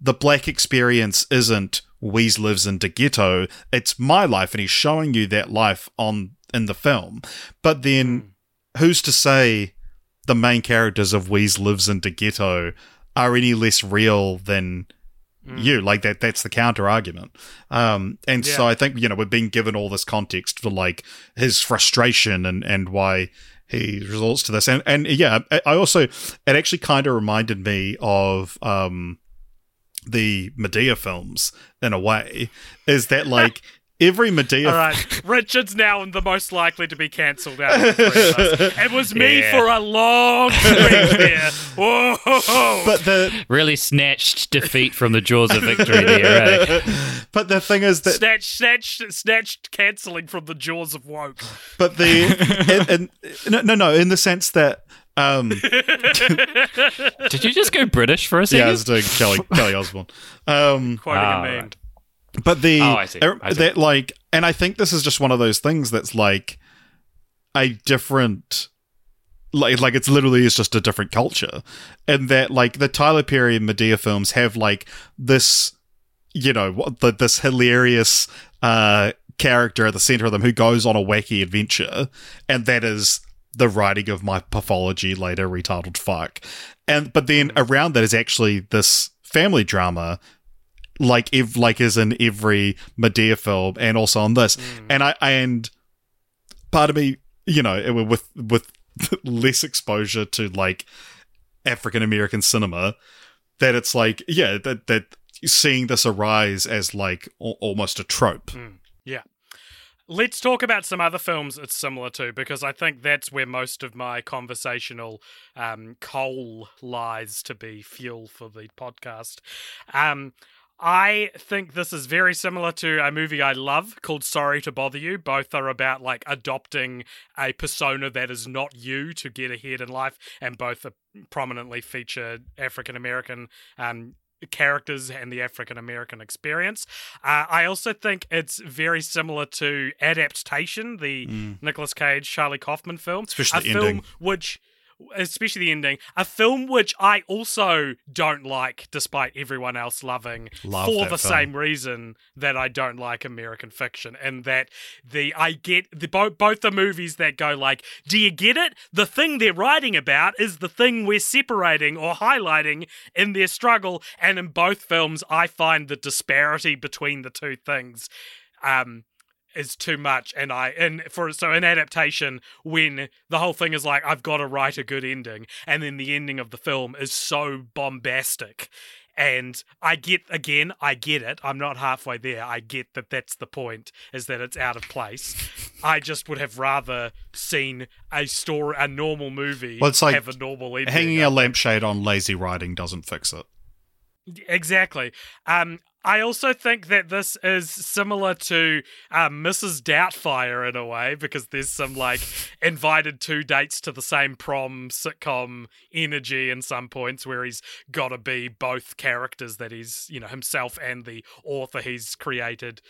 the black experience isn't We's lives in the ghetto. It's my life, and he's showing you that life on in the film. But then, who's to say the main characters of We's lives in the ghetto are any less real than you? Like that. That's the counter argument. Um, and so I think you know we're being given all this context for like his frustration and and why he resorts to this. And and yeah, I I also it actually kind of reminded me of um the Madea films in a way is that like every Madea All right, Richard's now the most likely to be cancelled out. Of the three of us. It was me Yeah. for a long streak there. Whoa! but the really snatched defeat from the jaws of victory there eh? but the thing is that snatched, snatched, snatched, cancelling from the jaws of woke. but the in, in, no no no in the sense that Um, Did you just go British for a second? yeah, I was doing Kelly Kelly Osbourne. Um, Quoting Ah, a meme. right. but the Oh, I see. er, I see. that like, and I think this is just one of those things that's like a different. Like, like it's literally is just a different culture, and that like the Tyler Perry and Madea films have like this, you know, the, this hilarious uh character at the center of them who goes on a wacky adventure, and that is the writing of my pathology later retitled fuck, and but then mm-hmm. around that is actually this family drama like ev- like is in every Madea film and also on this. Mm. And I and part of me, you know, it- with with less exposure to like African American cinema, that it's like yeah, that that seeing this arise as like al- almost a trope. Mm. Let's talk about some other films it's similar to because I think that's where most of my conversational um, coal lies to be fuel for the podcast. Um, I think this is very similar to a movie I love called Sorry to Bother You. Both are about like adopting a persona that is not you to get ahead in life, and both prominently feature African American um, characters and the African American experience. Uh, I also think it's very similar to Adaptation, the Nicolas Cage, Charlie Kaufman film. Especially a film ending. which especially the ending, a film which I also don't like, despite everyone else loving, Love for the film. same reason that I don't like American fiction, and that the I get the both both the movies that go like, do you get it? The thing they're writing about is the thing we're separating or highlighting in their struggle, and in both films, I find the disparity between the two things. Um, is too much and i and for so an adaptation when the whole thing is like i've got to write a good ending and then the ending of the film is so bombastic. And i get again i get it. I'm not halfway there. I get that that's the point is that it's out of place. I just would have rather seen a story a normal movie Well, it's like have a normal ending Hanging a lampshade on lazy writing doesn't fix it. Exactly. Um, I also think that this is similar to um, Mrs. Doubtfire in a way because there's some like invited two dates to the same prom sitcom energy in some points where he's got to be both characters that he's you know himself and the author he's created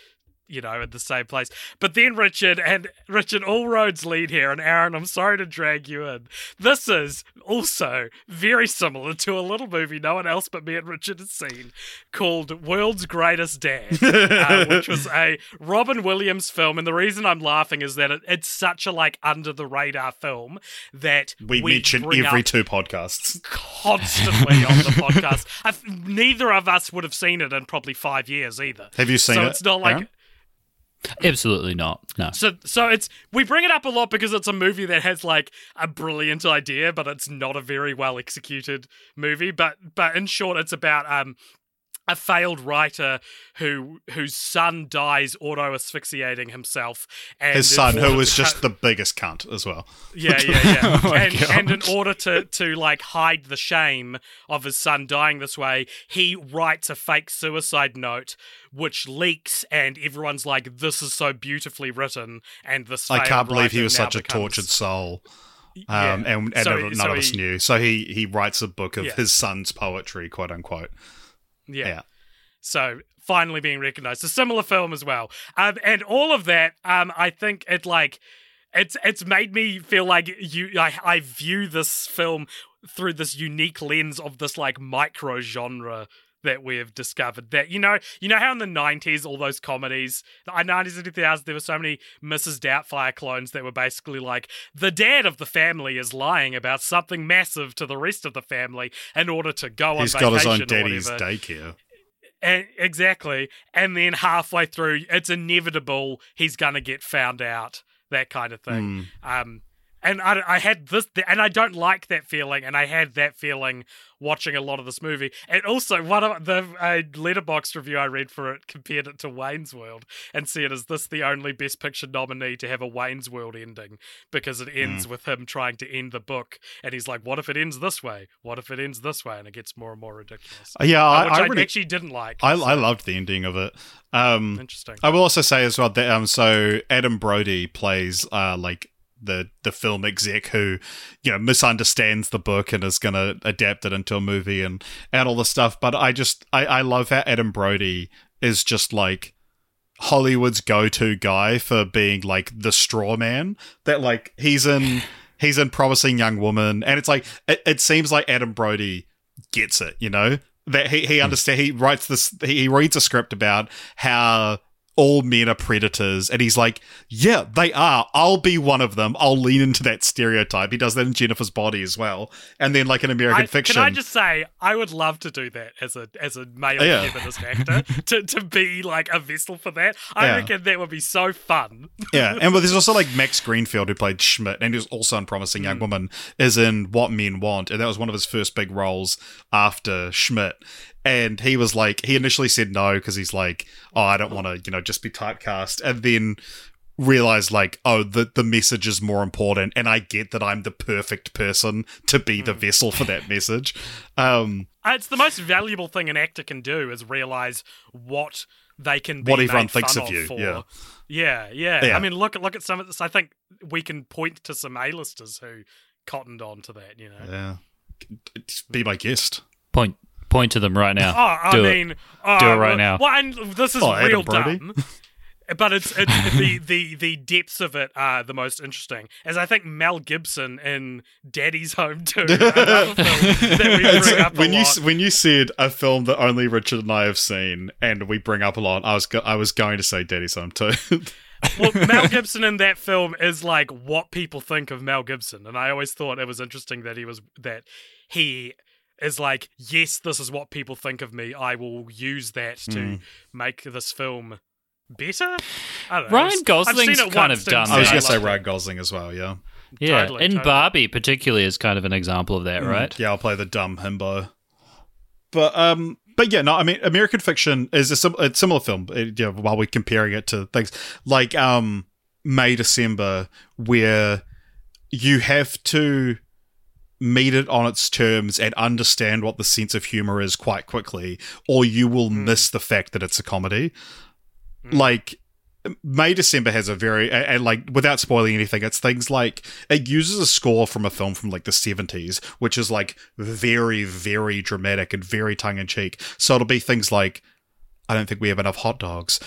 you know, in the same place. But then Richard and Richard, all roads lead here, and Aaron, I'm sorry to drag you in. This is also very similar to a little movie no one else but me and Richard has seen called World's Greatest Dad, uh, which was a Robin Williams film. And the reason I'm laughing is that it, it's such a like under the radar film that We, mention every two podcasts. constantly on the podcast. I've, neither of us would have seen it in probably five years either. Have you seen so it? it's not like Aaron? Absolutely not. No. so so it's we bring it up a lot because it's a movie that has like a brilliant idea, but it's not a very well executed movie. But but in short, it's about um a failed writer who whose son dies auto asphyxiating himself and his son, who was just the biggest cunt as well. yeah, yeah, yeah. Oh and, and in order to to like hide the shame of his son dying this way, he writes a fake suicide note which leaks, and everyone's like, "This is so beautifully written." And this I can't believe he was such a becomes- tortured soul. Yeah. Um, and, and So- none so of us he- knew. So he he writes a book of Yeah. his son's poetry, quote unquote. Yeah. Yeah. So finally being recognized. A similar film as well. Um, and all of that, um, I think it like it's it's made me feel like you I, I view this film through this unique lens of this like micro genre that we have discovered that you know you know how in the 90s all those comedies the 90s and 2000s there were so many mrs doubtfire clones that were basically like the dad of the family is lying about something massive to the rest of the family in order to go He's on got his own daddy's whatever. daycare. And, exactly. And then halfway through, it's inevitable he's going to get found out, that kind of thing. Um, and I, I had this, and I don't like that feeling, and I had that feeling watching a lot of this movie. And also, one of the uh, letterboxd review I read for it compared it to Wayne's World and said, "Is this the only Best Picture nominee to have a Wayne's World ending? Because it ends with him trying to end the book, and he's like, "What if it ends this way? What if it ends this way?" And it gets more and more ridiculous. Uh, yeah, I, I I, really, actually didn't like. I, so I loved the ending of it. Um, interesting. I will also say as well that um, so Adam Brody plays uh like the the film exec who you know misunderstands the book and is going to adapt it into a movie and and all the stuff. But I just I, I love how Adam Brody is just like Hollywood's go-to guy for being like the straw man. That like he's in he's in Promising Young Woman, and it's like it, it seems like Adam Brody gets it. You know that he he hmm. understands he writes this he reads a script about how all men are predators. And he's like yeah they are. I'll be one of them. I'll lean into that stereotype. He does that in jennifer's body as well. And then like in american I, fiction Can I just say, I would love to do that as a as a male Yeah. feminist actor to, to be like a vessel for that. I Yeah. reckon that would be so fun. yeah. And well, there's also like max greenfield who played schmidt and who's also in promising young mm. woman is in what men want. And that was one of his first big roles after schmidt and he was like he initially said no because he's like oh i don't want to you know just be typecast and then realized like oh the the message is more important and i get that i'm the perfect person to be the vessel for that message um Uh, It's the most valuable thing an actor can do is realize what they can be What everyone made thinks fun of you, For. yeah. yeah, yeah, Yeah. I mean, look look at some of this. I think we can point to some A-listers who cottoned on to that. You know. yeah be my guest Point point to them right now. Oh, I Do it. mean, oh, Do it right now. Well, and this is Oh, Adam real Brody. dumb. But it's, it's the, the the depths of it are the most interesting, as I think Mel Gibson in Daddy's Home too. another film that we bring up a when you lot. when you said a film that only Richard and I have seen, and we bring up a lot, I was go- I was going to say Daddy's Home too. well, Mel Gibson in that film is like what people think of Mel Gibson, and I always thought it was interesting that he was that he is like, yes, this is what people think of me. I will use that to Mm. make this film better. I don't know. Ryan I've seen Gosling's it kind once, of done I was going to say loved. Ryan Gosling as well. Yeah, yeah, totally, and totally. Barbie particularly is kind of an example of that, right? Mm, Yeah, I'll play the dumb himbo. But um, but yeah, no, I mean, American Fiction is a, sim- a similar film. It, you know, while we're comparing it to things like um, May December, where you have to meet it on its terms and understand what the sense of humor is quite quickly, or you will hmm. miss the fact that it's a comedy. Hmm. Like May December has a very and, and, like without spoiling anything, it's things like it uses a score from a film from like the seventies, which is like very very dramatic and very tongue in cheek. So it'll be things like, I don't think we have enough hot dogs.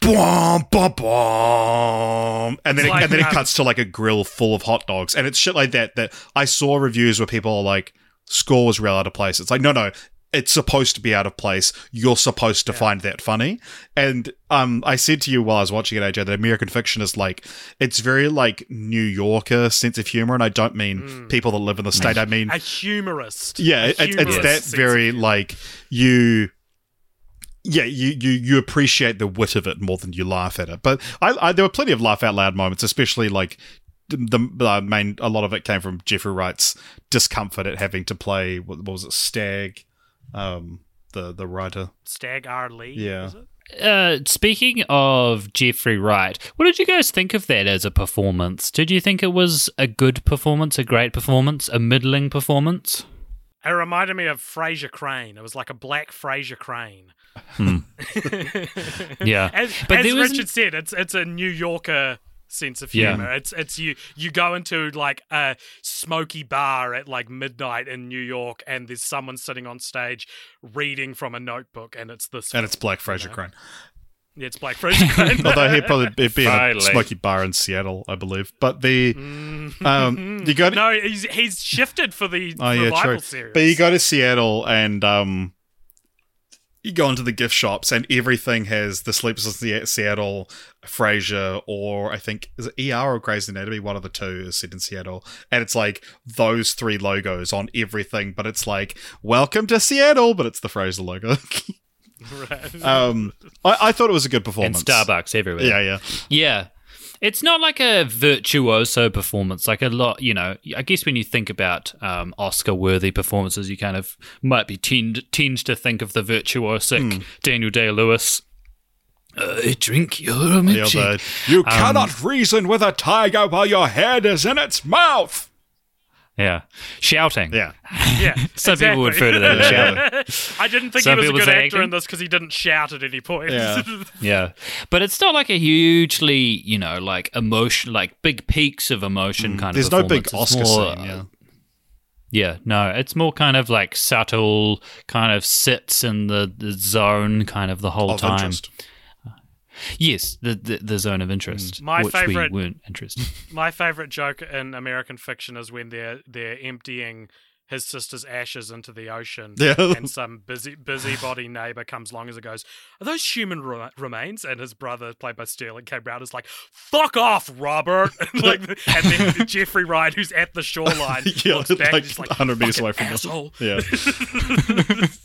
Bwom, bwom, bwom. And then, It's it, like, and then it cuts to like a grill full of hot dogs, and it's shit like that. That I saw reviews where people are like, "Score was real out of place." It's like, no, no, it's supposed to be out of place. You're supposed to find that funny. And um, I said to you while I was watching it, AJ, that American Fiction is like it's very like New Yorker sense of humor, and I don't mean people that live in the state. I mean a humorist. yeah, A it, it's that very like you. Yeah, you, you you appreciate the wit of it more than you laugh at it. But I, I there were plenty of laugh out loud moments, especially like the, the uh, main. A lot of it came from Jeffrey Wright's discomfort at having to play what, what was it, Stag, um, the the writer. Stagg R. Leigh. Yeah. was it? Uh, speaking of Jeffrey Wright, what did you guys think of that as a performance? Did you think it was a good performance, a great performance, a middling performance? It reminded me of Frasier Crane. It was like a black Frasier Crane. Yeah, As, but as there was Richard said, it's it's a New Yorker sense of Yeah. humor. It's it's you you go into like a smoky bar at like midnight in New York, and there's someone sitting on stage reading from a notebook, and it's this. And it's Black Frasier know? Crane. Yeah, it's Black Frasier Crane. Although he'd probably it'd be in a smoky bar in Seattle, I believe. But the um, you got no, he's he's shifted for the Oh yeah, revival true. series. But you go to Seattle and um, you go into the gift shops and everything has the Sleepless in Seattle, Frasier, or I think is it ER or Grey's Anatomy? One of the two is set in Seattle, and it's like those three logos on everything. But it's like Welcome to Seattle, but it's the Frasier logo. Right. um, I, I thought it was a good and performance. Starbucks everywhere. Yeah, yeah. Yeah. It's not like a virtuoso performance. Like a lot, you know, I guess when you think about um, Oscar worthy performances, you kind of might be tend, tend to think of the virtuosic Daniel Day Lewis. I drink your milkshake. you cannot reason with a tiger while your head is in its mouth. Yeah. Shouting. Yeah. Yeah, Some people would refer to that as shouting. I didn't think Some he was a good actor acting. in this because he didn't shout at any point. Yeah. Yeah. But it's not like a hugely, you know, like emotion, like big peaks of emotion kind Mm. There's of no big performance. Oscar more, scene. Yeah. Yeah, no, it's more kind of like subtle, kind of sits in the, the zone kind of the whole Of time. interest. Yes, the, the the zone of interest, My which favourite- we weren't interested. My favorite joke in American fiction is when they're they're emptying his sister's ashes into the ocean, Yeah. and some busy busybody neighbor comes along and goes, "Are those human re- remains?" And his brother, played by Sterling K. Brown, is like, "Fuck off, Robert!" and, like, and then Jeffrey Wright, who's at the shoreline, Yeah, looks back like and just like 100 meters away from them." asshole. Yeah.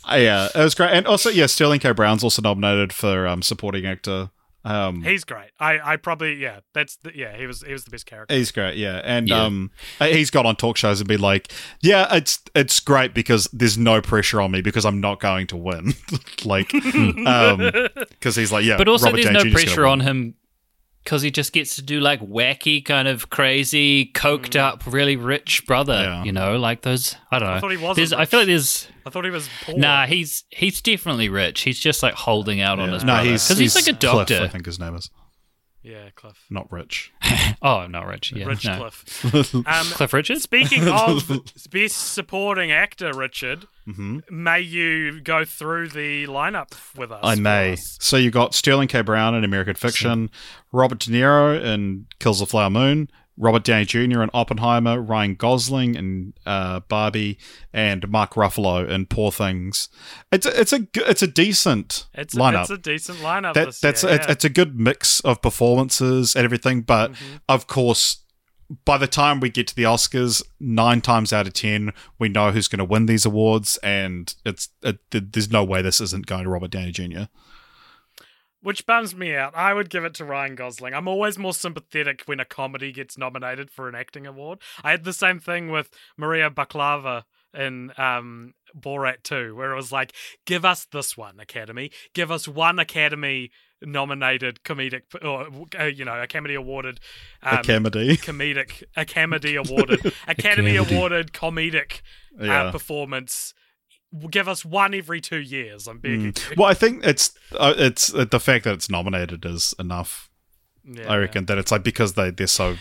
Uh, yeah, it was great. And also, yeah, Sterling K. Brown's also nominated for um, supporting actor. Um, He's great. I, I probably yeah. That's the, yeah. He was he was the best character. He's great, yeah, and Yeah. um, he's got on talk shows and be like, "Yeah, it's it's great because there's no pressure on me because I'm not going to win." like, um, because he's like, yeah, but also, Robert there's Downey no Jr. 's pressure on him because he just gets to do like wacky, kind of crazy, coked up, really rich brother. Mm. Yeah. You know, like those. I don't know. I thought he wasn't I feel like there's. I thought he was poor. Nah, he's he's definitely rich. He's just like holding out on Yeah. his No, brother he's because he's, like a Cliff, doctor. I think his name is yeah, Cliff. not Rich. Oh, I'm not rich. Yeah, Rich no. Cliff. Um, Cliff Richards. Speaking of best supporting actor, Richard, hmm may you go through the lineup with us? I may. us? So you got Sterling K. Brown in American Fiction, Robert De Niro in Kills the Flower Moon, Robert Downey Jr. and Oppenheimer, Ryan Gosling and uh, Barbie, and Mark Ruffalo and Poor Things. It's a, it's a it's a decent It's a, lineup. it's a decent lineup. that, that's year, it's, yeah. it's a good mix of performances and everything, but Mm-hmm. of course. By the time we get to the Oscars, nine times out of ten, we know who's going to win these awards, and it's it, there's no way this isn't going to Robert Downey Jr. Which bums me out. I would give it to Ryan Gosling. I'm always more sympathetic when a comedy gets nominated for an acting award. I had the same thing with Maria Bakalova in um, Borat 2, where it was like, give us this one, Academy. Give us one Academy nominated comedic, or, uh, you know, Academy awarded. Um, a comedy. comedic Academy awarded Academy Academy. awarded comedic Yeah. uh, performance. Give us one every two years. I'm begging. you. Well, I think it's uh, it's uh, the fact that it's nominated is enough. Yeah, I reckon that it's like because they they're so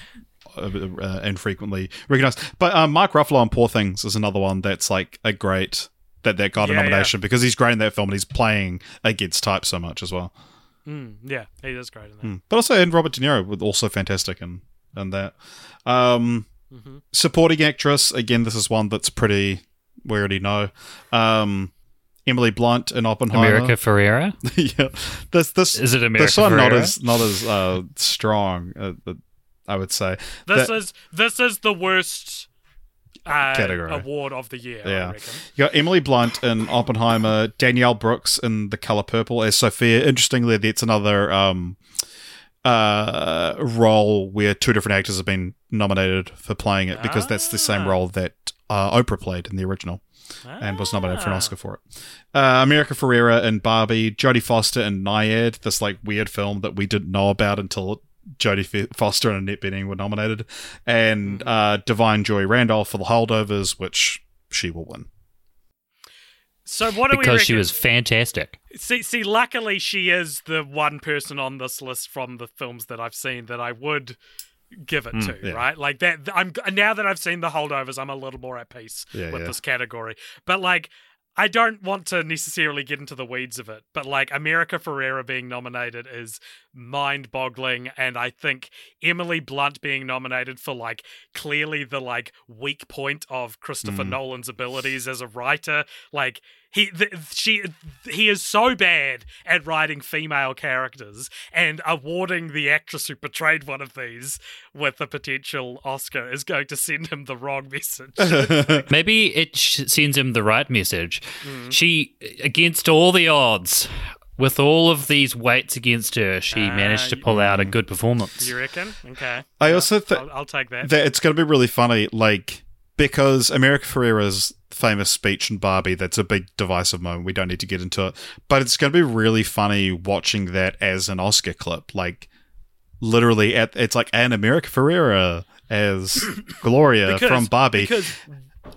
uh, uh, infrequently recognized. But um, Mark Ruffalo on Poor Things is another one that's like a great that that got a Yeah, nomination because he's great in that film and he's playing against type so much as well. Mm, yeah, he is great in that. Mm. But also, and Robert De Niro was also fantastic in in that. Um, Mhm. Supporting actress again, this is one that's pretty we already know. Um, Emily Blunt in Oppenheimer. America Ferrera. yeah, this this Is it America this one not as not as uh, strong. Uh, I would say. This That- is this is the worst uh, Category. award of the year. Yeah. I reckon. You got Emily Blunt in Oppenheimer, Danielle Brooks in The Color Purple as Sophia. Interestingly, that's another um, uh, role where two different actors have been nominated for playing it because that's the same Ah. role that uh, Oprah played in the original and was nominated for an Ah. Oscar for it. Uh, America Ferrera and Barbie, Jodie Foster in Nyad, this like weird film that we didn't know about until Jodie F- Foster and Annette Bening were nominated, and Mm-hmm. uh, Da'Vine Joy Randolph for The Holdovers, which she will win. So what do we because she was fantastic. See, see, luckily she is the one person on this list from the films that I've seen that I would give it to, Hmm, yeah. right? Like that. I'm now that I've seen the holdovers, I'm a little more at peace Yeah, with yeah. this category. But like, I don't want to necessarily get into the weeds of it. But like, America Ferrera being nominated is mind-boggling, and I think Emily Blunt being nominated for like clearly the like weak point of Christopher Mm. Nolan's abilities as a writer, like he th- she he is so bad at writing female characters and awarding the actress who portrayed one of these with a potential Oscar is going to send him the wrong message. Maybe it sh- sends him the right message. Mm. She, against all the odds, with all of these weights against her, she Ah, managed to pull out a good performance. you reckon? Okay. I Yeah, also thi- I'll, I'll take that. that it's going to be really funny, like because America Ferrera's famous speech in Barbie. That's a big divisive moment. We don't need to get into it, but it's going to be really funny watching that as an Oscar clip. Like, literally at it's like Anna America Ferrera as Gloria Because- from Barbie. Because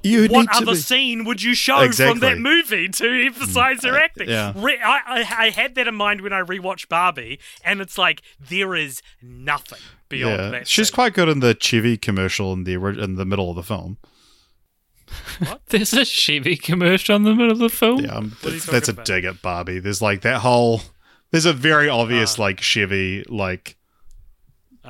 you what need to other be- scene would you show Exactly. from that movie to emphasize her acting? yeah. Re- I, I, I had that in mind when I rewatched Barbie, and it's like there is nothing beyond yeah, that. she's scene. quite good in the Chevy commercial in the ori- in the middle of the film. What? There's a Chevy commercial in the middle of the film. Yeah, um, What that's, that's a about? dig at Barbie. There's like that whole. There's a very obvious Ah. like Chevy like Ah.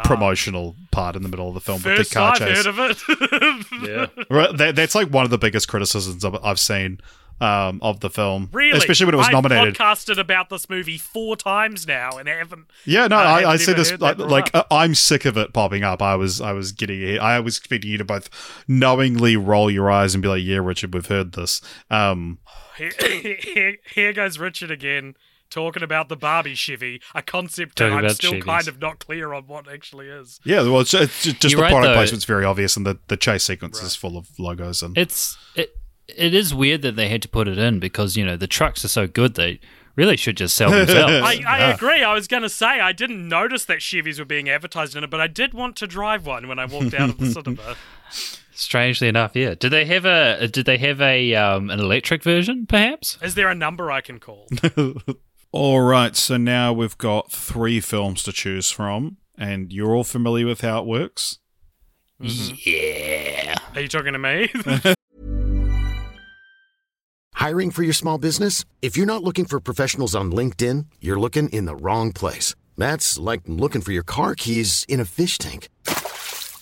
Promotional part in the middle of the film with First the car I've chase. heard of it. Yeah. Right, that, that's like one of the biggest criticisms I've, I've seen um, of the film, Really? especially when it was I've nominated. podcasted about this movie four times now, and I haven't. Yeah, no, I I, I see this like, like uh, I'm sick of it popping up. I was I was getting it. I was expecting you to both knowingly roll your eyes and be like, "Yeah, Richard, we've heard this." Um, Here, here, here goes Richard again. Talking about the Barbie Chevy, a concept that I'm still Chevys. kind of not clear on what actually is. yeah, well, it's, it's just You're the right, product though. placement's very obvious, and the, the chase sequence is full of logos and It's it it is weird that they had to put it in because you know the trucks are so good they really should just sell themselves. I, I agree. I was going to say I didn't notice that Chevys were being advertised in it, but I did want to drive one when I walked out of the cinema. Strangely enough, yeah. Did they have a did they have a um, an electric version perhaps? Is there a number I can call? All right, so now we've got three films to choose from, and you're all familiar with how it works. Mm-hmm. Yeah. Are you talking to me? Hiring for your small business? If you're not looking for professionals on LinkedIn, you're looking in the wrong place. That's like looking for your car keys in a fish tank.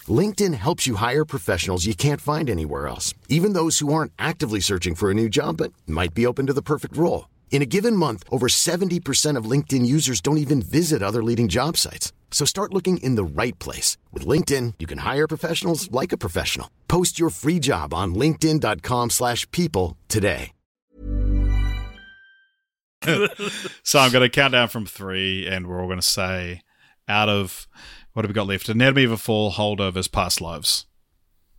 LinkedIn helps you hire professionals you can't find anywhere else, even those who aren't actively searching for a new job but might be open to the perfect role. In a given month, over 70% of LinkedIn users don't even visit other leading job sites. So start looking in the right place. With LinkedIn, you can hire professionals like a professional. Post your free job on linkedin.com/people slash people today. So I'm going to count down from three, and we're all going to say, out of what have we got left? Anatomy of a Fall, Holdovers, Past Lives.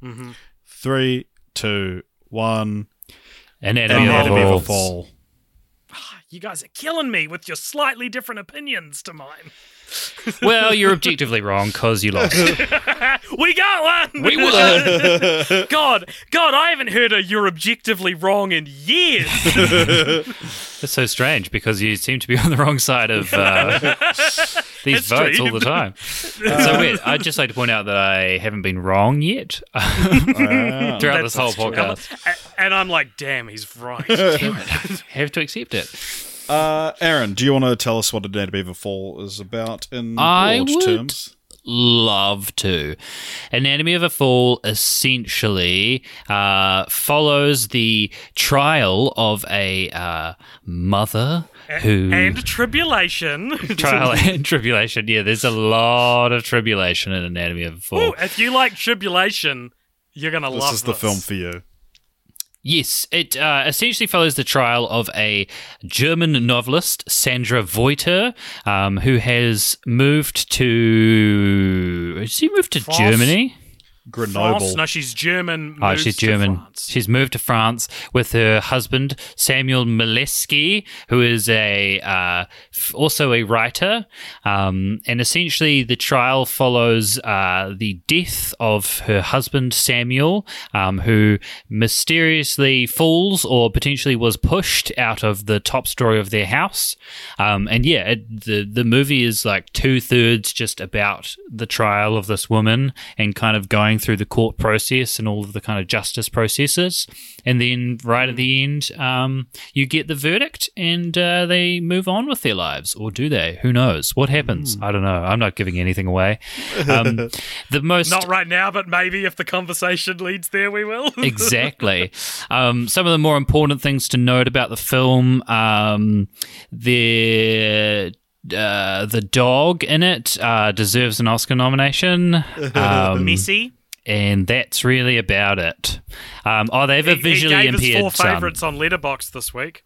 hmm Three, two, one. Anatomy, Anatomy of of a a Fall. Fall. You guys are killing me with your slightly different opinions to mine. Well, you're objectively wrong because you lost. we got one. We won. God, God, I haven't heard a "you're objectively wrong" in years. It's so strange because you seem to be on the wrong side of uh, these It's votes true. all the time. It's so weird. I'd just like to point out that I haven't been wrong yet throughout this whole podcast. A- and I'm like, damn, he's right. i have to accept it. Uh, Aaron, do you want to tell us what Anatomy of a Fall is about in I broad would. terms? Love to. Anatomy of a Fall essentially uh, follows the trial of a uh, mother who. and tribulation. trial and tribulation. Yeah, there's a lot of tribulation in Anatomy of a Fall. Ooh, if you like tribulation, you're gonna This love This is the film for you. Yes, it uh, essentially follows the trial of a German novelist, Sandra Voyter, um, who has moved to. Has she moved to France? Germany? Grenoble. France. No, she's German. Oh, she's German. She's moved to France with her husband Samuel Maleski, who is a uh, f- also a writer. Um, and essentially, the trial follows uh, the death of her husband Samuel, um, who mysteriously falls or potentially was pushed out of the top story of their house. Um, and yeah, it, the the movie is like two thirds just about the trial of this woman and kind of going through the court process and all of the kind of justice processes. And then right at the end, um, you get the verdict and uh, they move on with their lives. Or do they? Who knows? What happens? I don't know. I'm not giving anything away. Um, the most. Not right now, but maybe if the conversation leads there, we will. exactly. Um, some of the more important things to note about the film, um, the uh, the dog in it uh, deserves an Oscar nomination. Um, Missy. And that's really about it. Um, oh, they have a visually he gave impaired his four son. favorites on Letterboxd this week.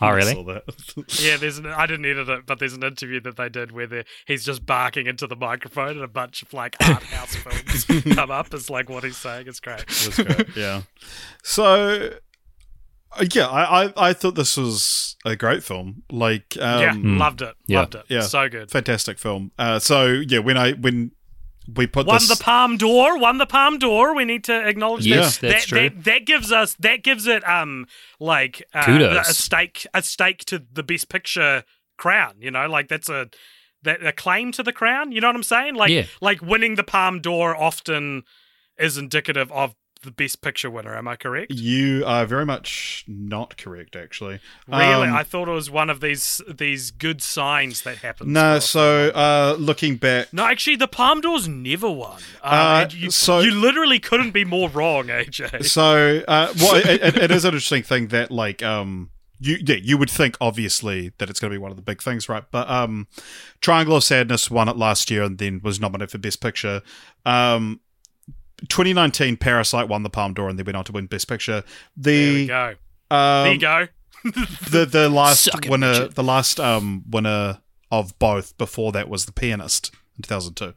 Oh, I really? saw that. Yeah, there's an, I didn't edit it, but there's an interview that they did where he's just barking into the microphone and a bunch of like art house films come up as like what he's saying. It's great. That's great. yeah. So, Uh, yeah, I, I I thought this was a great film. Like, yeah, um, loved it. Yeah. Loved it. Yeah. So good. fantastic film. Uh, so yeah, when I when we put Won this, the Palme d'Or. Won the Palme d'Or. We need to acknowledge Yes, that. that's that, true. That, that gives us that gives it um like uh, Kudos. a stake a stake to the Best Picture crown. You know, like that's a that a claim to the crown. You know what I'm saying? Like Yeah. like winning the Palme d'Or often is indicative of the Best Picture winner. Am I correct? you are very much not correct, actually. Really, Um, I thought it was one of these these good signs that happens. no. So uh, looking back, No, actually, the Palme d'Or's never won. Uh, Uh, you, so- you literally couldn't be more wrong, AJ. So, uh, well, it, it, it is an interesting thing that, like, um, you yeah, you would think obviously that it's going to be one of the big things, right? But um, Triangle of Sadness won it last year and then was nominated for Best Picture. Um, 2019, Parasite won the Palme d'Or and then went on to win Best Picture. There we The go. um, there you go. the the last it, winner, Richard. the last um winner of both before that was The Pianist in 2002,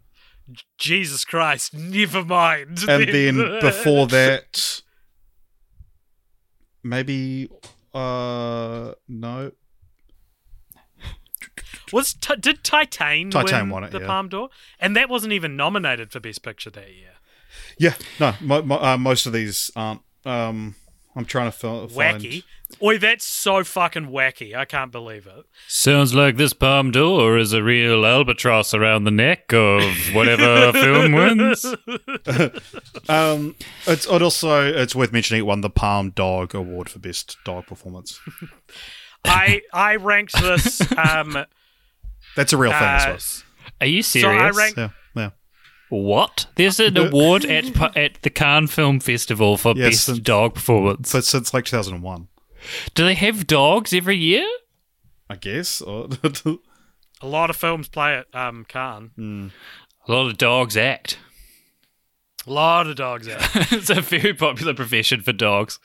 Jesus Christ, never mind. and then before that, maybe uh no was Ti- did Titan, Titan win won it, the yeah. Palme d'Or, and that wasn't even nominated for Best Picture that year. Yeah, no, mo- mo- uh, most of these aren't. Um, I'm trying to find. Wacky. Oi, that's so fucking wacky. I can't believe it. Sounds like this Palme d'Or is a real albatross around the neck of whatever film wins. Um, it's it also it's worth mentioning it won the Palm Dog Award for best dog performance. I I ranked this. Um, That's a real thing as uh, well. Are you so serious? I ranked. Yeah, yeah. What? There's an award at at the Cannes Film Festival for Yes, best and- dog performance. So since like 2001, Do they have dogs every year? I guess. A lot of films play it. Um, Khan. A lot of dogs act. A lot of dogs out. it's a very popular profession for dogs.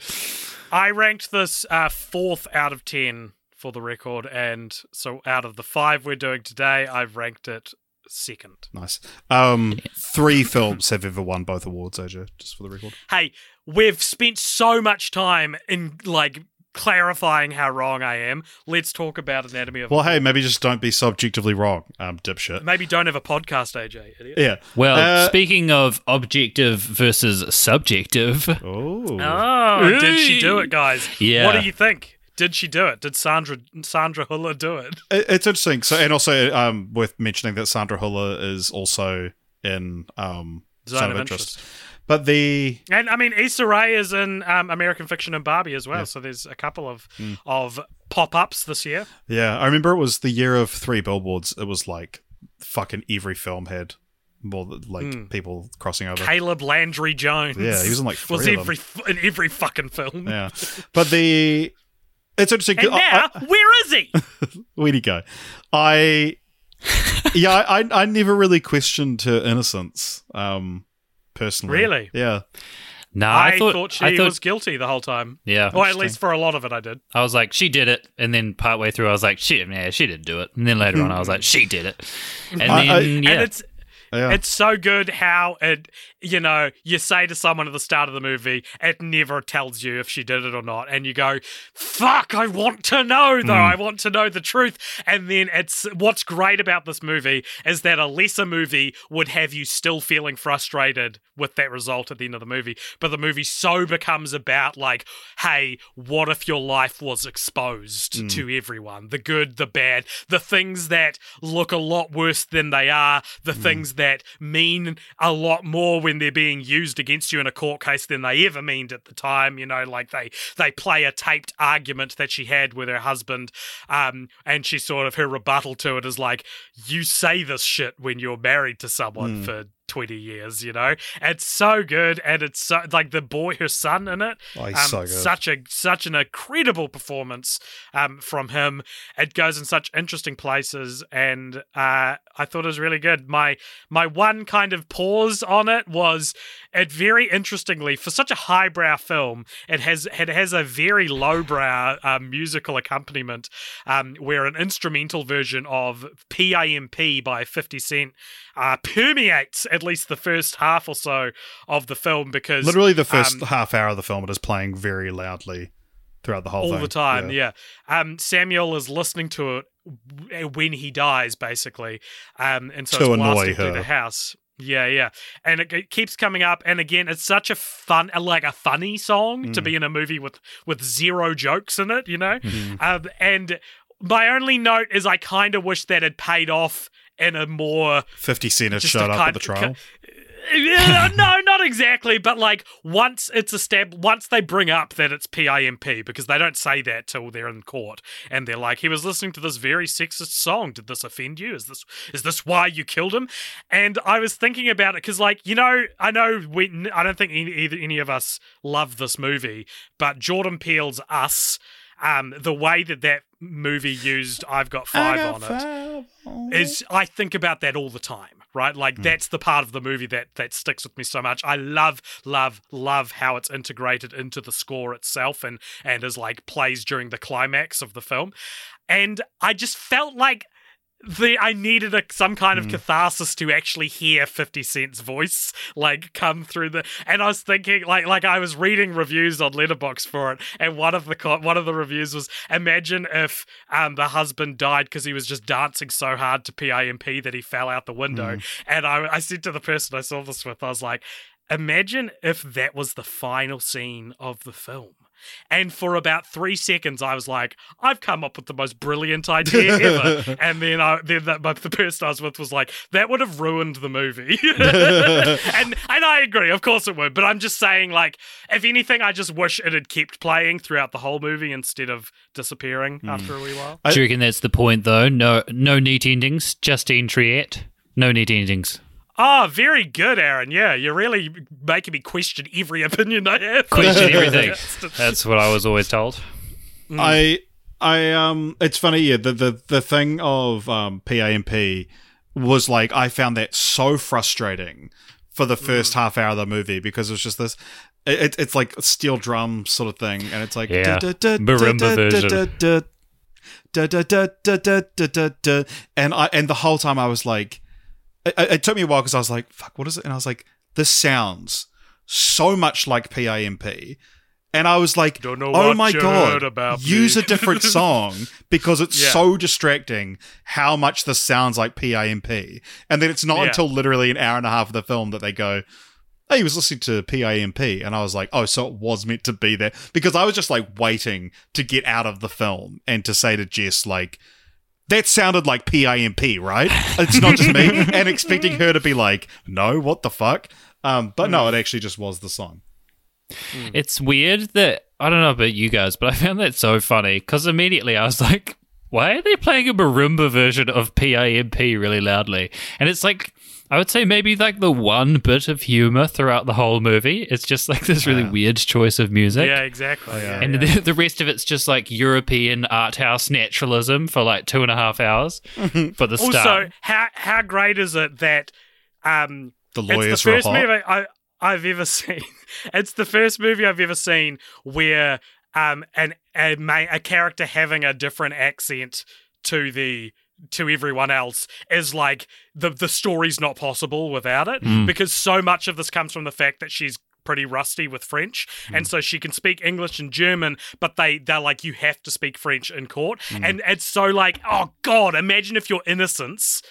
I ranked this uh, fourth out of ten for the record, and so out of the five we're doing today, I've ranked it second. nice. Um, three films have ever won both awards, AJ. Just for the record. Hey, we've spent so much time in like clarifying how wrong I am. Let's talk about Anatomy of. Well, hey, maybe just don't be subjectively wrong, um, dipshit. Maybe don't have a podcast, AJ. Idiot. Yeah. Well, Uh, speaking of objective versus subjective, Oh. Oh, did she do it, guys? Yeah. What do you think? Did she do it? Did Sandra Sandra Hüller do it? It- It's interesting. So, and also um, worth mentioning that Sandra Hüller is also in um, Zone of Interest. But the And I mean, Issa Rae is in um, American Fiction and Barbie as well. So there's a couple of of pop ups this year. yeah, I remember it was the year of three billboards. It was like fucking every film had more like people crossing over. Caleb Landry Jones. Yeah, he was in, like, was of every in every fucking film. Yeah, but the it's interesting. And 'cause I- now, where is he? Where'd he go? I yeah, I I never really questioned her innocence. Um, personally, Really? Yeah, nah, I, I, thought, thought, she I thought, was guilty the whole time. yeah. Or at least for a lot of it, I did. I was like, she did it, and then partway through, I was like, shit, yeah, she didn't do it, and then later on, I was like, she did it, and then I- I- yeah, And it's yeah. It's so good how it, you know, you say to someone at the start of the movie, it never tells you if she did it or not. And you go, fuck, I want to know, though. Hmm. I want to know the truth. And then it's what's great about this movie is that a lesser movie would have you still feeling frustrated with that result at the end of the movie. But the movie so becomes about, like, hey, what if your life was exposed hmm. to everyone? The good, the bad, the things that look a lot worse than they are, the hmm. things that mean a lot more when they're being used against you in a court case than they ever meant at the time. You know, like they they play a taped argument that she had with her husband, um, and she sort of her rebuttal to it is like, "You say this shit when you're married to someone for." 20 years, you know, it's so good, and it's so like the boy, her son in it. Oh, he's um, so good. Such a such an incredible performance um, from him. It goes in such interesting places, and uh, I thought it was really good. My my one kind of pause on it was it very interestingly for such a highbrow film. It has it has a very lowbrow uh, musical accompaniment, um, where an instrumental version of PIMP by Fifty Cent uh, permeates at least the first half or so of the film because Literally, the first um, half hour of the film, it is playing very loudly throughout the whole all thing. the time. Yeah. Um, Samuel is listening to it when he dies, basically, um, and so To it's annoy her. the house. Yeah, yeah, and it, it keeps coming up, and again, it's such a fun, like a funny song to Mm. be in a movie with with zero jokes in it, you know. Mhm. Um, and my only note is, I kind of wish that had paid off in a more 50 Cent had Just up at the trial. no, not exactly, but like once it's a step, once they bring up that it's PIMP, because they don't say that till they're in court, and they're like, "He was listening to this very sexist song. Did this offend you? Is this is this why you killed him?" And I was thinking about it because, like, you know, I know we, I don't think any, either any of us love this movie, but Jordan Peele's Us, um, the way that that movie used "I've Got Five on it is I think about that all the time, right? Like hmm. that's the part of the movie that that sticks with me so much. I love, love, love how it's integrated into the score itself and and is like plays during the climax of the film. And I just felt like the I needed a, some kind of catharsis to actually hear 50 Cent's voice like come through the and I was thinking like like I was reading reviews on Letterboxd for it and one of the one of the reviews was imagine if um the husband died because he was just dancing so hard to PIMP that he fell out the window. And I I said to the person I saw this with I was like imagine if that was the final scene of the film and for about three seconds, I was like, "I've come up with the most brilliant idea ever." and then, I, then that, but the person I was with was like, "That would have ruined the movie." and and I agree, of course it would. But I'm just saying, like, if anything, I just wish it had kept playing throughout the whole movie instead of disappearing hmm. after a wee while. I- Do you reckon that's the point, though? No, no neat endings. just Justine Triet. No neat endings. Ah, oh, very good, Aaron. Yeah, you're really making me question every opinion I have. Question everything. That's what I was always told. Mm. I I um it's funny, yeah, the the, the thing of um PIMP was like I found that so frustrating for the first mm. half hour of the movie because it was just this it, it's like steel drum sort of thing and it's like yeah. version. And I and the whole time I was like it, it took me a while because I was like fuck what is it and I was like this sounds so much like PIMP and I was like, Don't know "Oh what my god, heard about use me." a different song because it's Yeah. so distracting how much this sounds like PIMP." And then it's not Yeah. until literally an hour and a half of the film that they go, "Hey, he was listening to PIMP," and I was like, "Oh, so it was meant to be there." Because I was just like waiting to get out of the film and to say to Jess like. That sounded like PIMP, right? It's not just me, and expecting her to be like, "No, what the fuck?" Um, but no, it actually just was the song. It's weird that I don't know about you guys, but I found that so funny because immediately I was like, "Why are they playing a marimba version of PIMP really loudly?" And it's like, I would say maybe like the one bit of humor throughout the whole movie. It's just like this really weird choice of music. Yeah, exactly. yeah, And yeah. the, the rest of it's just like European art house naturalism for like two and a half hours for the start. also, start. how how great is it that um The it's lawyers the were first hot. movie I, I've ever seen. It's the first movie I've ever seen where um an a, a character having a different accent to the to everyone else is like the the story's not possible without it Hmm. because so much of this comes from the fact that she's pretty rusty with French Hmm. and so she can speak English and German but they they're like you have to speak French in court Hmm. and it's so like oh god imagine if your innocence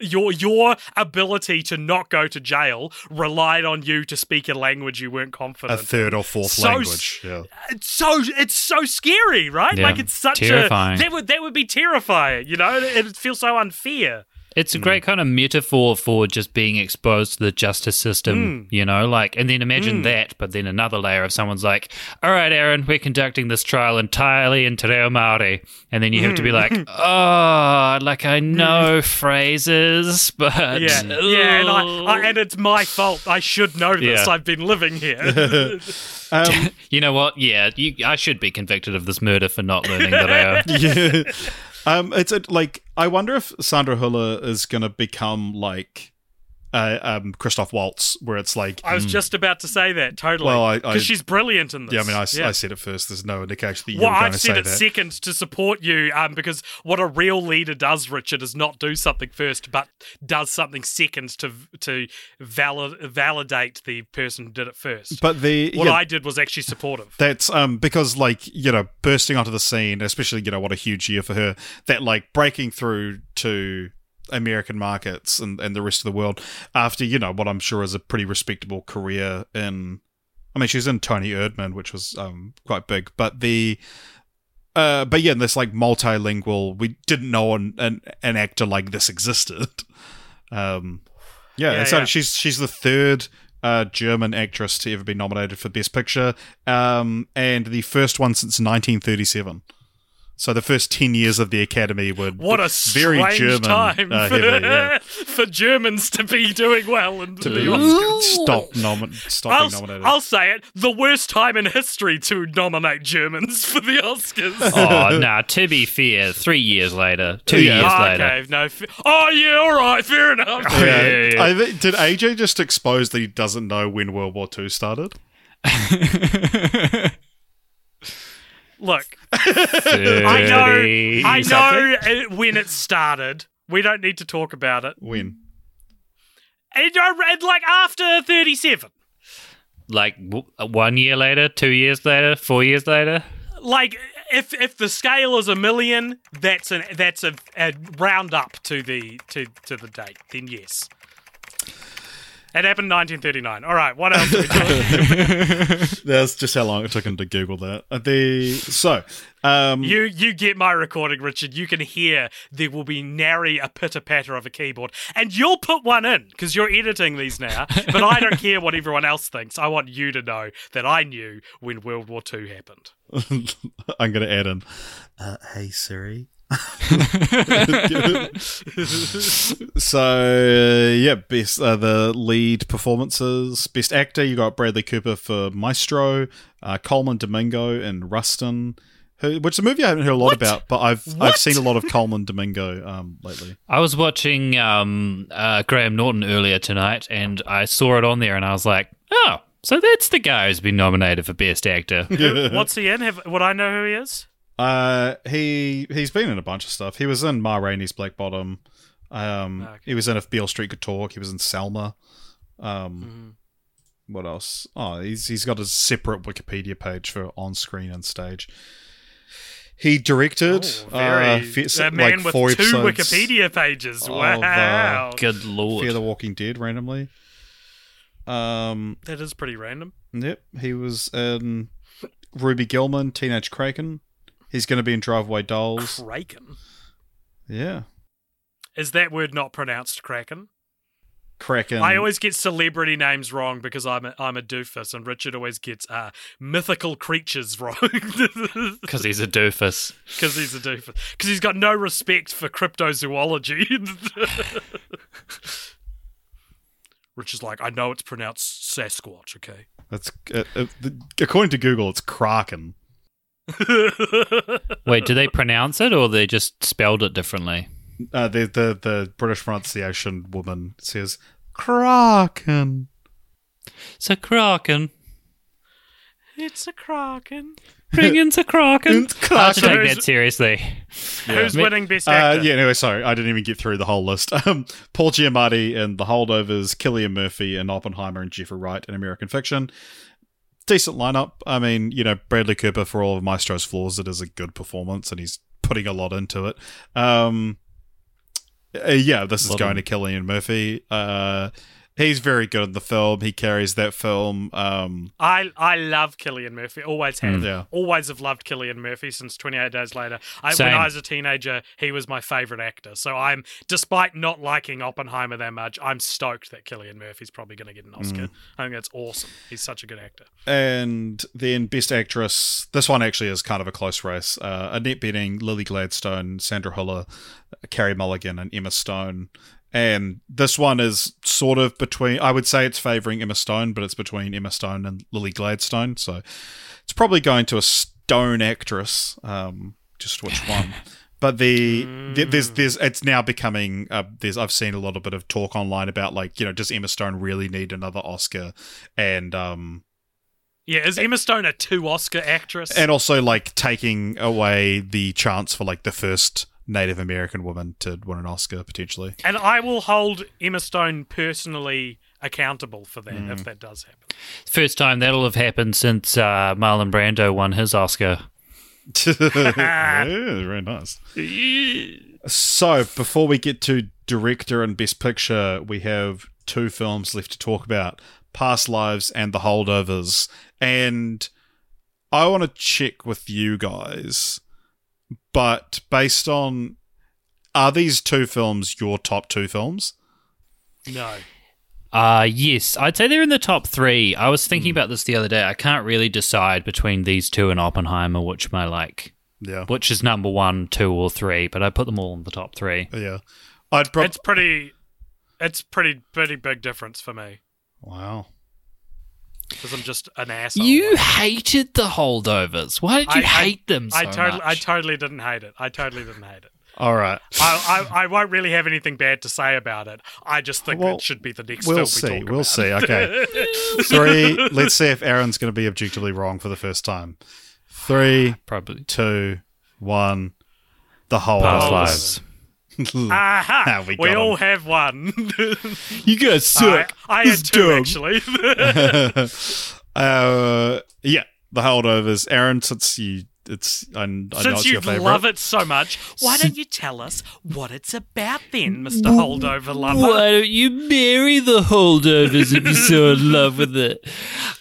your your ability to not go to jail relied on you to speak a language you weren't confident. a third or fourth So language. Yeah. it's so it's so scary, right? Yeah, Like it's such terrifying. a that would that would be terrifying. You know, it, it feels so unfair. It's a mm. great kind of metaphor for just being exposed to the justice system, mm. you know, like, and then imagine mm. that, but then another layer of someone's like, all right, Aaron, we're conducting this trial entirely in Te Reo Māori. And then you have to be like, oh, like I know phrases, but. Yeah, yeah, and I, I and it's my fault. I should know this. Yeah. I've been living here. Um, You know what? Yeah, you, I should be convicted of this murder for not learning that I. yeah. Um, it's a, like I wonder if Sandra Hüller is to become like uh, um, Christoph Waltz, where it's like, I was just about to say that totally. Well, because she's brilliant in this. yeah, I mean, I said it first. There's no indication that you Well, were going I've to said say it that. second to support you, um, because what a real leader does, Richard, is not do something first, but does something second to to valid, validate the person who did it first. but the what yeah, I did was actually supportive. That's um because like you know bursting onto the scene, especially you know what a huge year for her. That like breaking through to American markets and, and the rest of the world after you know what I'm sure is a pretty respectable career in. I mean, she's in Toni Erdmann, which was um quite big, but the. Uh, but yeah, this like multilingual, we didn't know an, an, an actor like this existed. Um, yeah, Yeah, so yeah. she's she's the third uh, German actress to ever be nominated for Best Picture, um, and the first one since 1937. So the first ten years of the Academy were What a very strange German time uh, for, yeah. for Germans to be doing well and to be Oscars. stop nomin- stop I'll, being nominated. I'll say it: the worst time in history to nominate Germans for the Oscars. Oh, nah, to be fair, three years later, two Yeah. years Oh, later. okay, no. F- oh yeah, all right, fair enough. yeah. yeah, yeah. I thi- did AJ just expose that he doesn't know when World War II started? Look, I know, I know uh, when it started. We don't need to talk about it. When? And I read like after thirty-seven. Like w- one year later, two years later, four years later. Like if if the scale is a million, that's an that's a, a round up to the to to the date. Then yes. It happened in 1939. All right, what else? Are we doing? That's just how long it took him to Google that. Uh, The so um, You you get my recording, Richard. You can hear there will be nary a pitter patter of a keyboard, and you'll put one in because you're editing these now. But I don't care what everyone else thinks. I want you to know that I knew when World War II happened. I'm going to add in. Uh, hey Siri. so uh, yeah, best uh, the lead performances, best actor. You got Bradley Cooper for Maestro, uh, Colman Domingo in Rustin, who, which is a movie I haven't heard a lot What? about, but I've What? I've seen a lot of Colman Domingo um, lately. I was watching um, uh, Graham Norton earlier tonight, and I saw it on there, and I was like, "Oh, so that's the guy who's been nominated for Best Actor." What's he in? Have, would I know who he is? Uh, he he's been in a bunch of stuff. He was in Ma Rainey's Black Bottom. Um, Okay. he was in If Beale Street Could Talk. He was in Selma. Um, Mm-hmm. what else? Oh, he's he's got a separate Wikipedia page for on screen and stage. He directed Oh, very, uh, fe- a man like with four two Wikipedia pages. of, uh, wow, Good lord! Fear the Walking Dead randomly. Um, that is pretty random. yep, he was in Ruby Gillman, Teenage Kraken. He's going to be in Drive-Away Dolls. Kraken. Yeah, Is that word not pronounced Kraken? Kraken. I always get celebrity names wrong because I'm a, I'm a doofus, and Richard always gets uh, mythical creatures wrong Because he's a doofus. because he's a doofus. Because he's got no respect for cryptozoology. Rich is like, I know it's pronounced Sasquatch, okay? That's uh, uh, the, according to Google, it's Kraken. Wait, do they pronounce it, or they just spelled it differently? Uh, the the the British pronunciation woman says Kraken. So Kraken, It's a kraken. bring in the Kraken. It's Hard to Kraken. take that seriously. Who's winning best Uh, actor? yeah, anyway, sorry, I didn't even get through the whole list. Um, Paul Giamatti in The Holdovers, Cillian Murphy in Oppenheimer, and Jeffrey Wright in American Fiction. Decent lineup. I mean, you know, Bradley Cooper, for all of Maestro's flaws, it is a good performance, and he's putting a lot into it. Um, uh, yeah, this is going of- to Cillian Murphy. Uh, he's very good in the film. He carries that film. Um, I I love Cillian Murphy. Always have. Yeah. Always have loved Cillian Murphy since 28 Days Later. I, when I was a teenager, he was my favorite actor. So I'm, despite not liking Oppenheimer that much, I'm stoked that Cillian Murphy's probably going to get an Oscar. I think that's awesome. He's such a good actor. And then Best Actress, this one actually is kind of a close race. Uh, Annette Bening, Lily Gladstone, Sandra Hüller, Carey Mulligan, and Emma Stone. And this one is sort of between, I would say it's favoring Emma Stone, but it's between Emma Stone and Lily Gladstone. So it's probably going to a Stone actress, um, just which one. But the, the there's there's it's now becoming uh, there's I've seen a little bit of talk online about like you know does Emma Stone really need another Oscar, and um Yeah, is Emma Stone a two Oscar actress? and also like taking away the chance for like the first Native American woman to win an Oscar potentially. And I will hold Emma Stone personally accountable for that Mm. if that does happen. First time that'll have happened since uh, Marlon Brando won his Oscar. yeah, very nice. So before we get to director and best picture, we have two films left to talk about: Past Lives and The Holdovers. And I want to check with you guys, but based on are these two films your top two films? No. Uh, yes, I'd say they're in the top three. I was thinking about this the other day. I can't really decide between these two and Oppenheimer, which my like, Yeah, which is number one, two, or three. But I put them all in the top three. yeah. I'd probably It's pretty it's pretty pretty big difference for me. wow. Because I'm just an asshole. You hated the holdovers. Why did you I- I- hate them so I totally I totally didn't hate it. I totally didn't hate it. All right. I, I, I won't really have anything bad to say about it. I just think Well, it should be the next We'll film see. we talk We'll about. see. Okay. Three. Let's see if Aaron's going to be objectively wrong for the first time. Three, Probably two, one. The whole past lives. Aha! Ah, we we all have one. You guys I, I had two actually. uh, yeah, the holdovers. Aaron, since you, it's I, I know Since it's you your favorite. love it so much, why don't you tell us what it's about then, Mr. Holdover Lover? Why don't you marry the holdovers if you're so in love with it?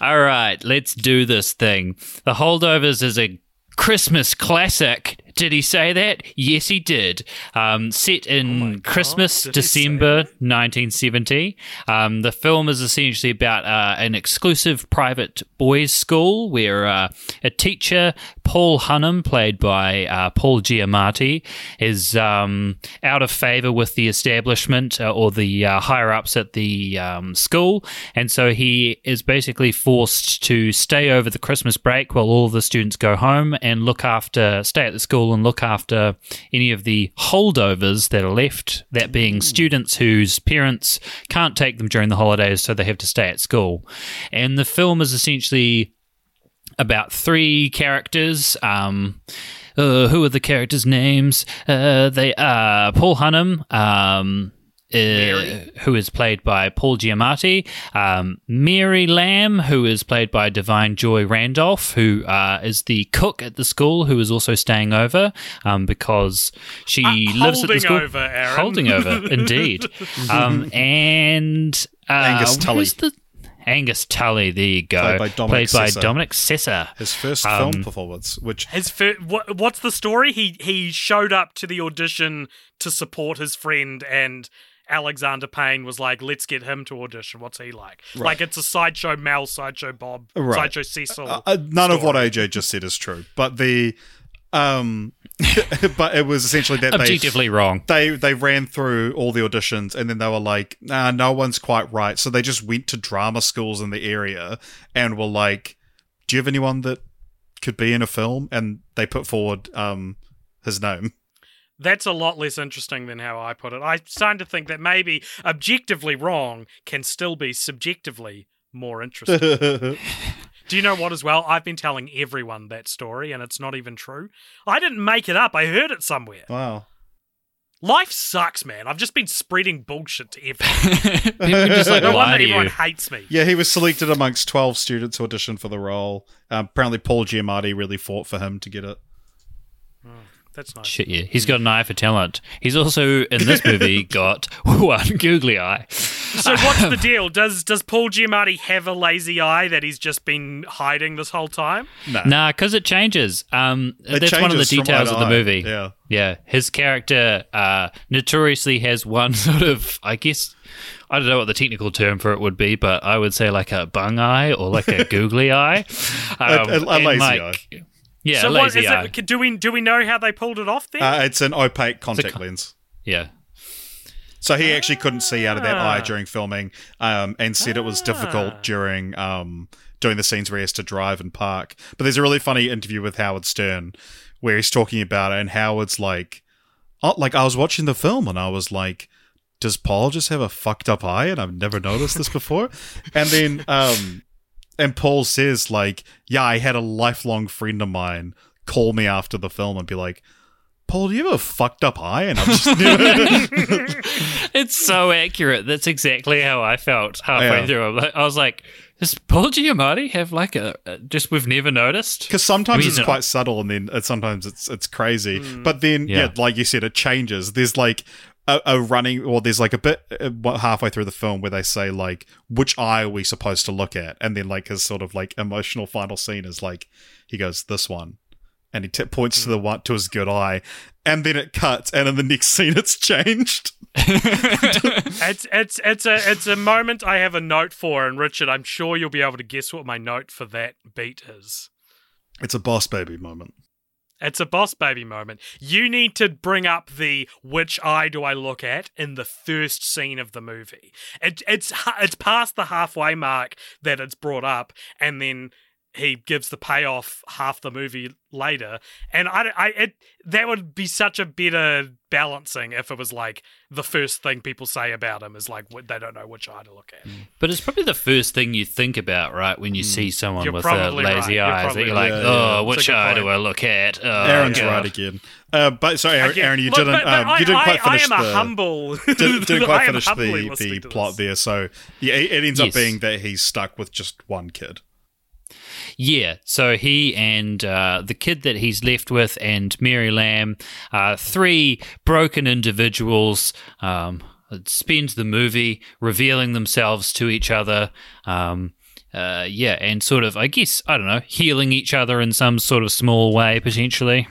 All right, let's do this thing. The holdovers is a Christmas classic. Did he say that? Yes, he did. Um, set in Christmas, did he December 1970. Um, the film is essentially about uh, an exclusive private boys' school where uh, a teacher, Paul Hunham, played by uh, Paul Giamatti, is um, out of favor with the establishment uh, or the uh, higher ups at the um, school. And so he is basically forced to stay over the Christmas break while all the students go home and look after, stay at the school and look after any of the holdovers that are left, that being students whose parents can't take them during the holidays, so they have to stay at school. And the film is essentially about three characters. Um, uh, who are the characters' names? Uh, they are Paul Hunham, um, uh, who is played by Paul Giamatti, um, Mary Lamb, who is played by Da'Vine Joy Randolph, who uh, is the cook at the school, who is also staying over um, because she Uh, lives at the holding school. over, Aaron. Holding over, indeed. um, and uh, Angus Tully. the- Angus Tully, there you go. Played by Dominic Played by Sessa. Dominic Sessa. His first Um, film performance, which His fir- what, what's the story? He he showed up to the audition to support his friend, and Alexander Payne was like, "Let's get him to audition. What's he like? Like it's a sideshow Mel, sideshow Bob, Right. sideshow Cecil." uh, uh, none of what. AJ just said is true, but the um, but it was essentially that they Objectively wrong. they they ran through all the auditions and then they were like, nah, no one's quite right. So they just went to drama schools in the area and were like, do you have anyone that could be in a film? And they put forward um his name. That's a lot less interesting than how I put it. I'm starting to think that maybe objectively wrong can still be subjectively more interesting. Do you know what as well? I've been telling everyone that story and it's not even true. I didn't make it up. I heard it somewhere. wow. Life sucks, man. I've just been spreading bullshit to everyone. People just like No wonder to everyone hates me. Yeah, he was selected amongst 12 students who auditioned for the role. Um, apparently, Paul Giamatti really fought for him to get it. That's nice. Shit, yeah. He's got an eye for talent. He's also, in this movie, got one googly eye. So what's the deal? Does does Paul Giamatti have a lazy eye that he's just been hiding this whole time? No. Nah, because it changes. Um, It that's one of the details of the eye. movie. Yeah. Yeah, his character uh, notoriously has one sort of, I guess, I don't know what the technical term for it would be, but I would say like a bung eye or like a googly eye. Um, a and, lazy like- eye. Yeah, so a lazy is eye. it? Do we do we know how they pulled it off then? Uh, it's an opaque contact con- lens. Yeah. So he actually couldn't see out of that Ah. eye during filming, um, and said it was Ah. difficult during um, doing the scenes where he has to drive and park. But there's a really funny interview with Howard Stern where he's talking about it, and Howard's like, uh, like I was watching the film and I was like, does Paul just have a fucked up eye? And I've never noticed this before. and then, um, and Paul says like, yeah, I had a lifelong friend of mine call me after the film and be like, Paul, do you have a fucked up eye? And I'm just it's so accurate. That's exactly how I felt halfway Yeah. through. I was like, does Paul Giamatti have like a, a just we've never noticed? because sometimes it's quite subtle and then uh, sometimes it's it's crazy. But then, yeah. Yeah. like you said, it changes. There's like a, a running, or there's like a bit uh, halfway through the film where they say like, which eye are we supposed to look at? And then like his sort of like emotional final scene is like, he goes this one. And he t- points to the one to his good eye, and then it cuts, and in the next scene, it's changed. It's it's it's a it's a moment I have a note for, and Richard, I'm sure you'll be able to guess what my note for that beat is. It's a boss baby moment. It's a boss baby moment. You need to bring up the which eye do I look at in the first scene of the movie. It, it's it's past the halfway mark that it's brought up, and then he gives the payoff half the movie later. And I, I it that would be such a better balancing if it was like the first thing people say about him is like wh- they don't know which eye to look at. But it's probably the first thing you think about, right, when you see someone You're with probably lazy right. You're eyes. That you're right. like, Yeah, yeah. oh, It's which eye point. do I look at? Oh, Aaron's God. right again. Uh, but sorry, Aaron, Aaron, you look, didn't. but- but um, I- you didn't quite I- finish I am the. a humble. didn't, didn't quite finish the, the plot this. there. So yeah, it, it ends Yes. up being that he's stuck with just one kid. Yeah, so he and uh, the kid that he's left with and Mary Lamb, uh, three broken individuals, um, spend the movie revealing themselves to each other. Um, uh, yeah, and sort of, I guess, I don't know, healing each other in some sort of small way, potentially.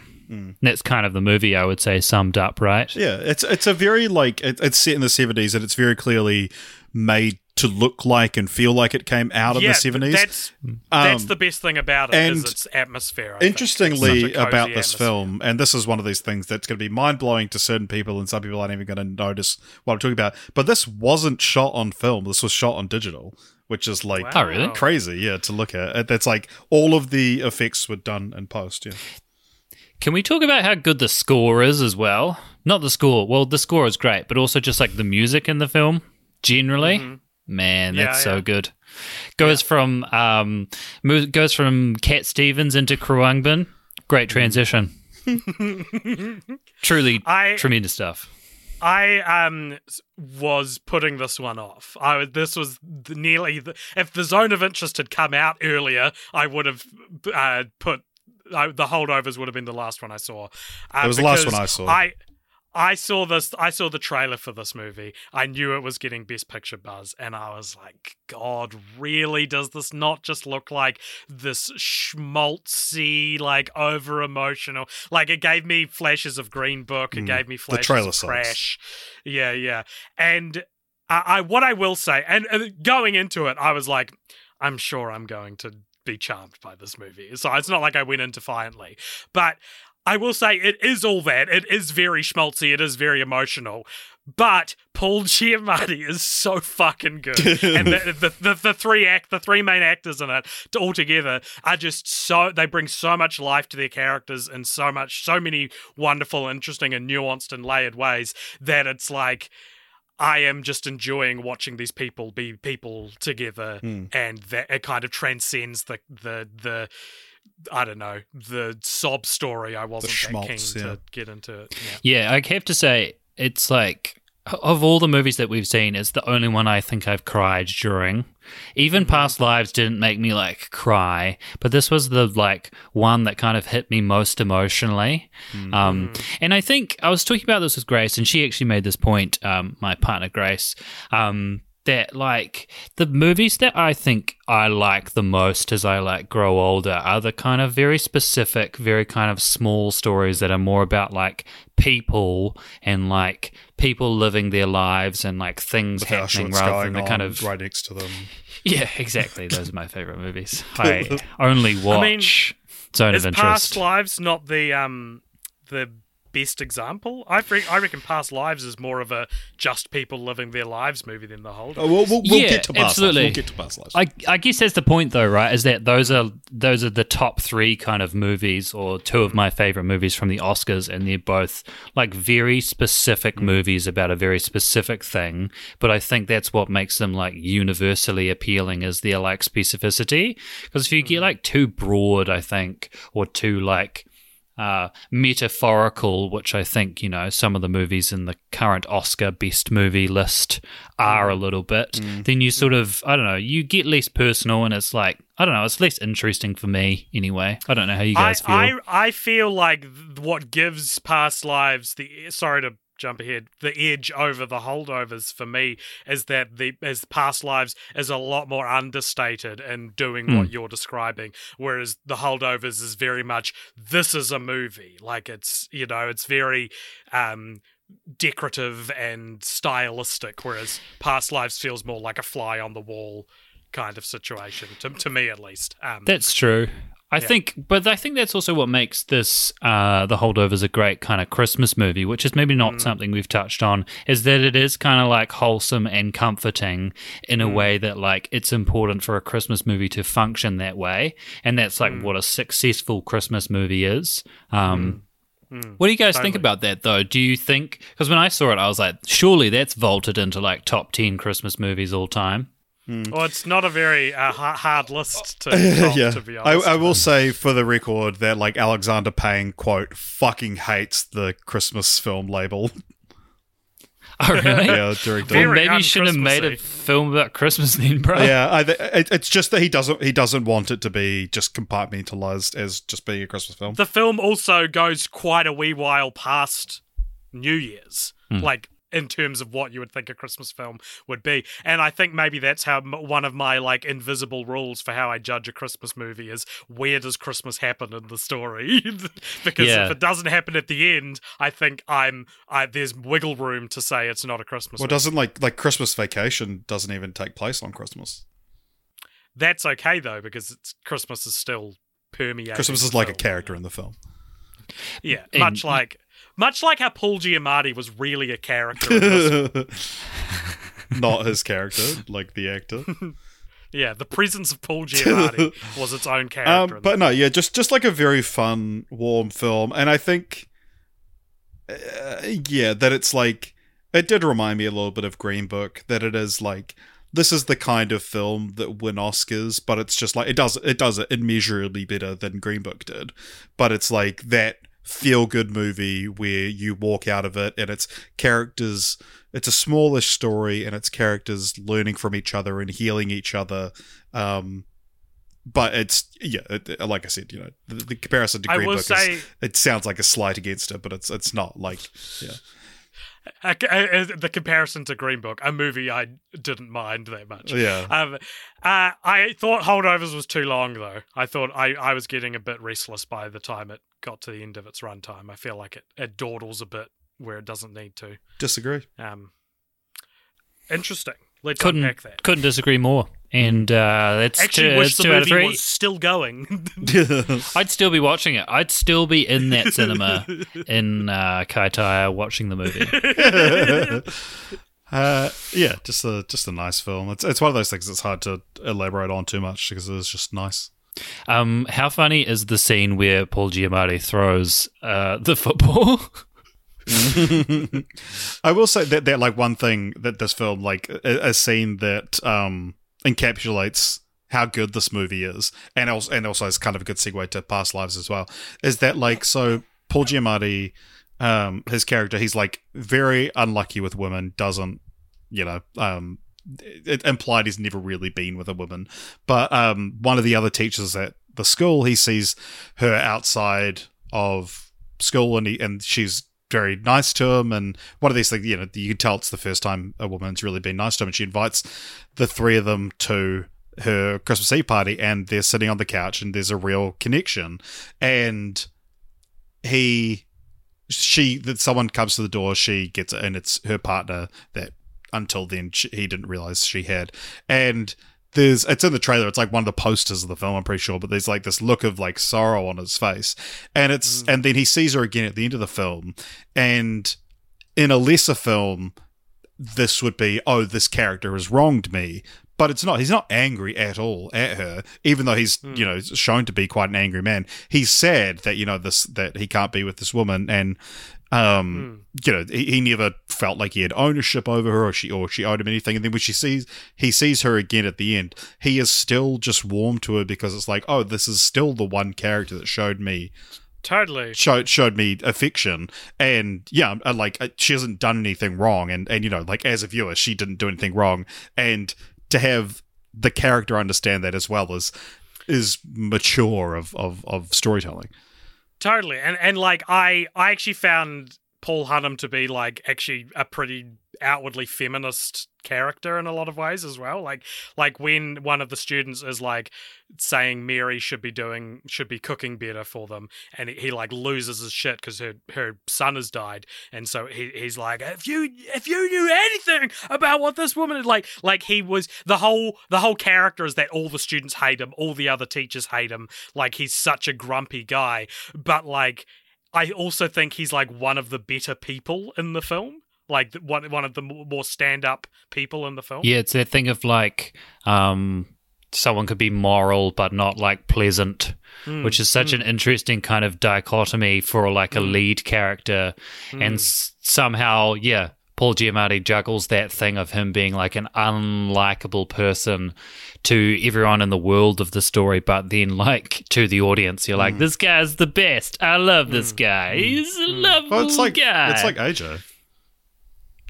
That's kind of the movie, I would say, summed up, right? Yeah, it's it's a very like it, it's set in the seventies, and it's very clearly made to look like and feel like it came out of yeah, the seventies. That's that's Um, the best thing about it and its atmosphere. I think. It's Interestingly such a cozy about this atmosphere. film, and this is one of these things that's going to be mind blowing to certain people, and some people aren't even going to notice what I'm talking about. But this wasn't shot on film; this was shot on digital, which is like Oh, really? crazy, yeah, to look at. It- That's like all of the effects were done in post. Yeah, Can we talk about how good the score is as well? Not the score. Well, the score is great, but also just like the music in the film generally. Man, Yeah, that's so yeah. good. Goes from um mo- goes from Cat Stevens into Khruangbin. Great transition. Truly I- tremendous stuff. I um was putting this one off. I this was nearly the, if the zone of interest had come out earlier, I would have uh, put I, the holdovers would have been the last one I saw. Uh, It was the last one I saw. I I saw this. I saw the trailer for this movie. I knew it was getting Best Picture buzz, and I was like, "God, really? Does this not just look like this schmaltzy, like over emotional? Like it gave me flashes of Green Book. It Mm, gave me flashes the trailer of sucks. Crash. Yeah, yeah. And I, I what I will say, and going into it, I was like, I'm sure I'm going to be charmed by this movie. So it's not like I went in defiantly, but I will say it is all that. It is very schmaltzy. It is very emotional. But Paul Giamatti is so fucking good, and the, the, the, the three act, the three main actors in it, all together, are just so. They bring so much life to their characters in so much, so many wonderful, interesting, and nuanced and layered ways that it's like I am just enjoying watching these people be people together, hmm. and that it kind of transcends the the the. I don't know the sob story. I wasn't that schmaltz, keen yeah. to get into it. Yeah. Yeah, I have to say it's like of all the movies that we've seen, it's the only one I think I've cried during. Even Mm-hmm. Past Lives didn't make me like cry, but this was the like one that kind of hit me most emotionally. Mm-hmm. Um, and I think I was talking about this with Grace, and she actually made this point. Um, my partner Grace. Um, that like the movies that I think I like the most as I like grow older are the kind of very specific, very kind of small stories that are more about like people and like people living their lives and like things With happening rather than the kind of right next to them. yeah, exactly. Those are my favorite movies. I only watch mean, Zone Is of Past Lives not the um the best example. I think I reckon Past Lives is more of a just people living their lives movie than The Holdovers. Oh, we'll, we'll, we'll Yeah, get to past absolutely. lives. We'll get to past lives. I, I guess that's the point though, right? Is that those are those are the top three kind of movies or two of my favorite movies from the Oscars and they're both like very specific mm. movies about a very specific thing. But I think that's what makes them like universally appealing is their like specificity. Because if you get mm. like too broad, I think, or too like uh, metaphorical, which I think you know some of the movies in the current Oscar best movie list are a little bit. Then you sort of I don't know, you get less personal, and it's like I don't know, it's less interesting for me anyway. I don't know how you guys I, feel. I I feel like what gives Past Lives the sorry to jump ahead the edge over the holdovers for me is that the as Past Lives is a lot more understated in doing Hmm. what you're describing, whereas the holdovers is very much this is a movie like it's you know it's very um decorative and stylistic, whereas Past Lives feels more like a fly on the wall kind of situation to, to me at least. Um, That's true. I think, but I think that's also what makes this uh, the holdovers a great kind of Christmas movie, which is maybe not mm. something we've touched on. Is that it is kind of like wholesome and comforting in a mm. way that like it's important for a Christmas movie to function that way, and that's like mm. what a successful Christmas movie is. Um, What do you guys think about that though? Do you think because when I saw it, I was like, surely that's vaulted into like top ten Christmas movies all time. Well, it's not a very uh, hard list to, top, yeah, to be I, honest. I will say for the record that like Alexander Payne quote fucking hates the Christmas film label. Oh really? yeah, director. Well, maybe you shouldn't have made a film about Christmas then, bro. yeah, I, it, it's just that he doesn't he doesn't want it to be just compartmentalized as just being a Christmas film. the film also goes quite a wee while past New Year's, Hmm. like in terms of what you would think a Christmas film would be. And I think maybe that's how one of my like invisible rules for how I judge a Christmas movie is where does Christmas happen in the story? because Yeah. if it doesn't happen at the end, I think I'm I, there's wiggle room to say it's not a Christmas. Well, movie. doesn't like like Christmas Vacation doesn't even take place on Christmas. That's okay though because it's, Christmas is still permeating. Christmas is like a character in the film. Yeah, And- much like much like how Paul Giamatti was really a character. In this. Not his character, like the actor. yeah, the presence of Paul Giamatti was its own character. Um, but no, yeah, just just like a very fun, warm film, and I think, uh, yeah, that it's like it did remind me a little bit of Green Book. That it is like this is the kind of film that win Oscars, but it's just like it does it does it immeasurably better than Green Book did. But it's like that feel good movie where you walk out of it and it's characters it's a smallish story and it's characters learning from each other and healing each other um but it's yeah it, like i said you know the, the comparison to green book say- is it sounds like a slight against it but it's it's not like yeah Uh, uh, the comparison to Green Book, a movie I didn't mind that much. yeah Um, uh, I thought Holdovers was too long, though. I thought I, I was getting a bit restless by the time it got to the end of its runtime. I feel like it, it dawdles a bit where it doesn't need to. disagree Um, interesting. Let's couldn't unpack that. couldn't disagree more. And uh, that's Actually, two, wish that's the two out of movie three. was still going. I'd still be watching it. I'd still be in that cinema in uh, Kaitaia watching the movie. uh yeah just a just a nice film it's it's one of those things that's hard to elaborate on too much because it's just nice Um, how funny is the scene where Paul Giamatti throws uh, the football? I will say that that like one thing that this film like a, a scene that um encapsulates how good this movie is, and also and also is kind of a good segue to past lives as well, is that like so Paul Giamatti, um, his character, he's like very unlucky with women, doesn't you know um. It implied he's never really been with a woman, but um, one of the other teachers at the school, he sees her outside of school, and he and she's very nice to him. And one of these things you know you can tell it's the first time a woman's really been nice to him. And she invites the three of them to her christmas eve party and they're sitting on the couch and there's a real connection. And he she that someone comes to the door she gets it and it's her partner that until then she, he didn't realize she had and there's it's in the trailer. It's like one of the posters of the film. I'm pretty sure, but there's like this look of like sorrow on his face, and it's mm. and then he sees her again at the end of the film, and in a lesser film, this would be oh this character has wronged me. But it's not. He's not angry at all at her, even though he's hmm. you know shown to be quite an angry man. He's sad that you know this that he can't be with this woman, and um, you know, he, he never felt like he had ownership over her or she or she owed him anything. And then when she sees he sees her again at the end, he is still just warm to her because it's like, oh, this is still the one character that showed me Totally. showed showed me affection. And yeah, uh, like uh, she hasn't done anything wrong. And and you know, like as a viewer, she didn't do anything wrong. And to have the character understand that as well is is mature of of, of storytelling. Totally. And and like I I actually found Paul Hunham to be like actually a pretty outwardly feminist character in a lot of ways as well. Like like when one of the students is like saying Mary should be doing should be cooking better for them and he, like loses his shit because her her son has died and so he, he's like if you if you knew anything about what this woman is like like he was the whole the whole character is that all the students hate him all the other teachers hate him like he's such a grumpy guy but like I also think he's like one of the better people in the film like one one of the more stand up people in the film. Yeah, it's that thing of like um, someone could be moral but not like pleasant, Hmm. which is such hmm. an interesting kind of dichotomy for like a hmm. lead character, hmm. and s- somehow, yeah. Paul Giamatti juggles that thing of him being like an unlikable person to everyone in the world of the story, but then like to the audience, you're like, "This guy's the best. I love this guy. He's a lovely Well, it's like guy." it's like AJ.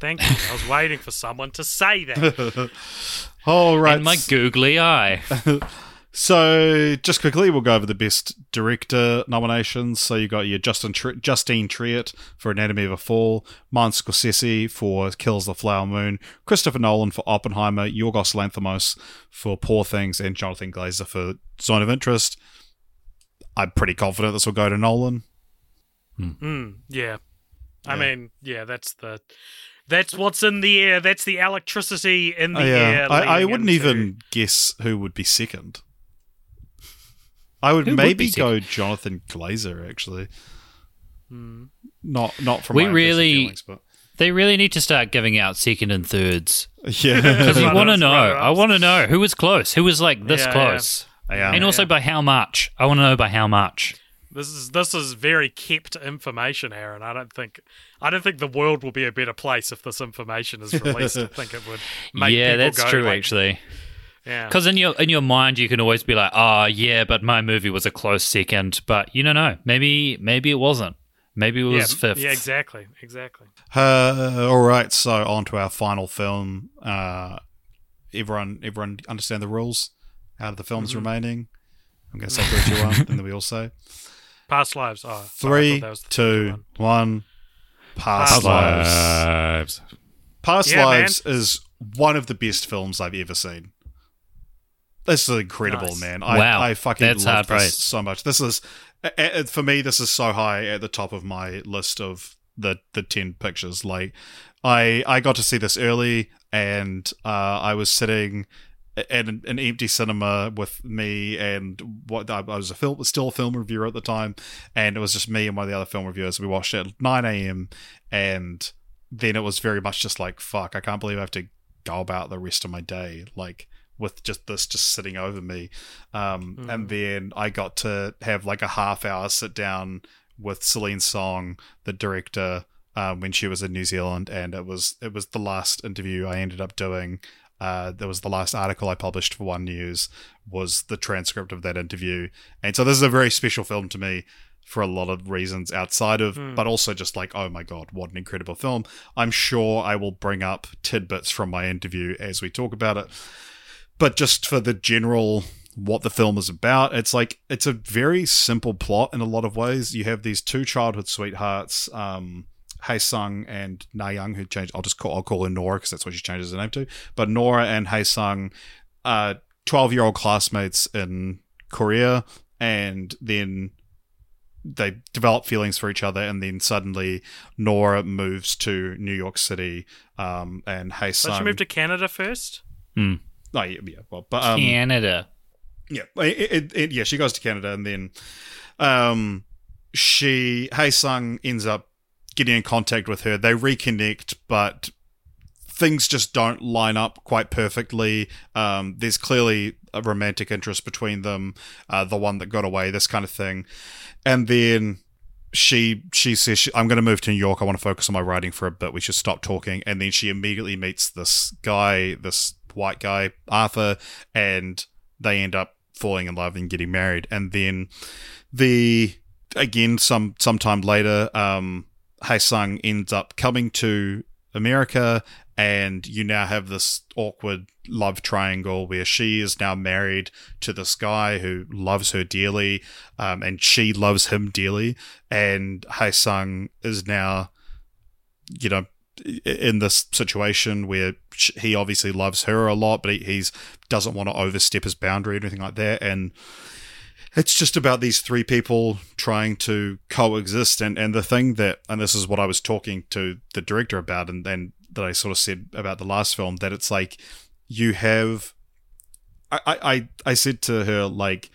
Thank you. I was waiting for someone to say that. All right. and my googly eye. So, just quickly, we'll go over the best director nominations. So, you got your Justin Tri- Justine Triet for Anatomy of a Fall, Martin Scorsese for Kills the Flower Moon, Christopher Nolan for Oppenheimer, Yorgos Lanthimos for Poor Things, and Jonathan Glazer for Zone of Interest. I'm pretty confident this will go to Nolan. Mm, yeah. I mean, yeah, that's the that's what's in the air. That's the electricity in the Oh, air. I, I wouldn't into- even guess who would be second. I would Who maybe be go Jonathan Glazer, actually. Hmm. Not not from We my really- feelings, but They really need to start giving out second and thirds. yeah. Because you want to know. I want to know who was close. Who was like this Yeah, close. Yeah. And also by how much. I want to know by how much. This is this is very kept information, Aaron. I don't think I don't think the world will be a better place if this information is released. I think it would make yeah, people that's go, true like, actually. Yeah. Because in your in your mind you can always be like, oh yeah, but my movie was a close second. But you don't know. Maybe maybe it wasn't. Maybe it yeah, was fifth. yeah, exactly, exactly. Uh, all right, so on to our final film. Uh, everyone, everyone understand the rules. Out of the films Mm-hmm. remaining, I'm going to say three, two, one, and then we all say Past lives. Oh, sorry, I three, thought that was the two, one. one. Past, Past lives. Lives. Past Yeah, Lives is one of the best films I've ever seen. This is incredible, Nice. man. I, Wow, I fucking that's love hard this praise. so much. This is a- a- for me. This is so high at the top of my list of the the ten pictures. Like, I I got to see this early, and uh, I was sitting at an, empty cinema with me and what I was a film still a film reviewer at the time, and it was just me and one of the other film reviewers. We watched it at nine a.m. and then it was very much just like fuck. I can't believe I have to go about the rest of my day like with just this just sitting over me. Um, And then I got to have like a half hour sit down with Celine Song, the director, um, when she was in New Zealand, and it was it was the last interview I ended up doing. Uh, there was the last article I published for One News was the transcript of that interview, and so this is a very special film to me for a lot of reasons outside of, but also just like, oh my god, what an incredible film! I'm sure I will bring up tidbits from my interview as we talk about it. But just for the general what the film is about it's like it's a very simple plot in a lot of ways. You have these two childhood sweethearts um Hae Sung and Na Young, who changed. I'll just call I'll call her Nora because that's what she changes her name to. But Nora and Hae Sung, uh, twelve year old classmates in Korea, and then they develop feelings for each other, and then suddenly Nora moves to New York City, um, and Hae Did Sung. she move to Canada first? Uh, Oh yeah, yeah. Well, but um, Canada. yeah, it, it, it, yeah. She goes to Canada, and then um, she Hae Sung ends up getting in contact with her. They reconnect, but things just don't line up quite perfectly. Um, there's clearly a romantic interest between them, uh, the one that got away, this kind of thing, and then she she says she, I'm going to move to New York. I want to focus on my writing for a bit. We should stop talking. And then she immediately meets this guy, this white guy, Arthur, and they end up falling in love and getting married. And then the again some sometime later, um, Hae Sung ends up coming to America, and you now have this awkward love triangle where she is now married to this guy who loves her dearly, um, and she loves him dearly, and Hae Sung is now, you know, in this situation where he obviously loves her a lot, but he he's, doesn't want to overstep his boundary or anything like that, and it's just about these three people trying to coexist and, and the thing that and this is what I was talking to the director about and then that I sort of said about the last film that it's like you have I, I, I said to her like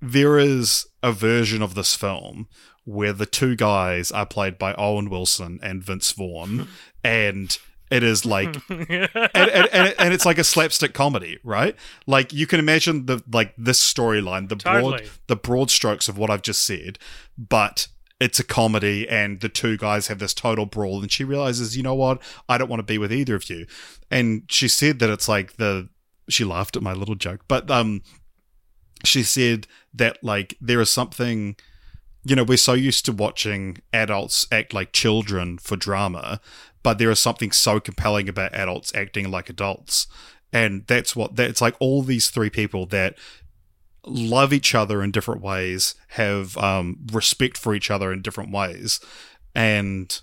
there is a version of this film where the two guys are played by Owen Wilson and Vince Vaughn and it is like and, and, and, and, it's like a slapstick comedy right? Like you can imagine the like this storyline the Totally. broad the broad strokes of what i've just said but it's a comedy and the two guys have this total brawl and she realizes you know what? I don't want to be with either of you. And she said that it's like the she laughed at my little joke but um she said that like there is something you know we're so used to watching adults act like children for drama but there is something so compelling about adults acting like adults. And that's what that's like all these three people that love each other in different ways have um, respect for each other in different ways. And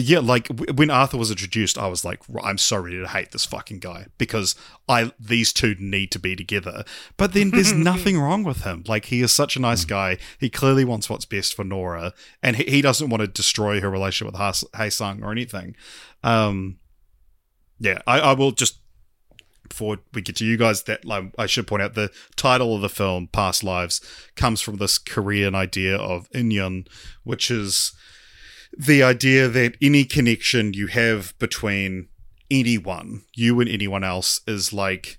yeah like when arthur was introduced i was like i'm so ready to hate this fucking guy because i these two need to be together. But then there's nothing wrong with him. Like he is such a nice guy. He clearly wants what's best for nora and he, he doesn't want to destroy her relationship with Has- Hae Sung or anything. Um yeah I, I will just before we get to you guys that like, i should point out the title of the film past lives comes from this korean idea of in-yun which is the idea that any connection you have between anyone, you and anyone else, is like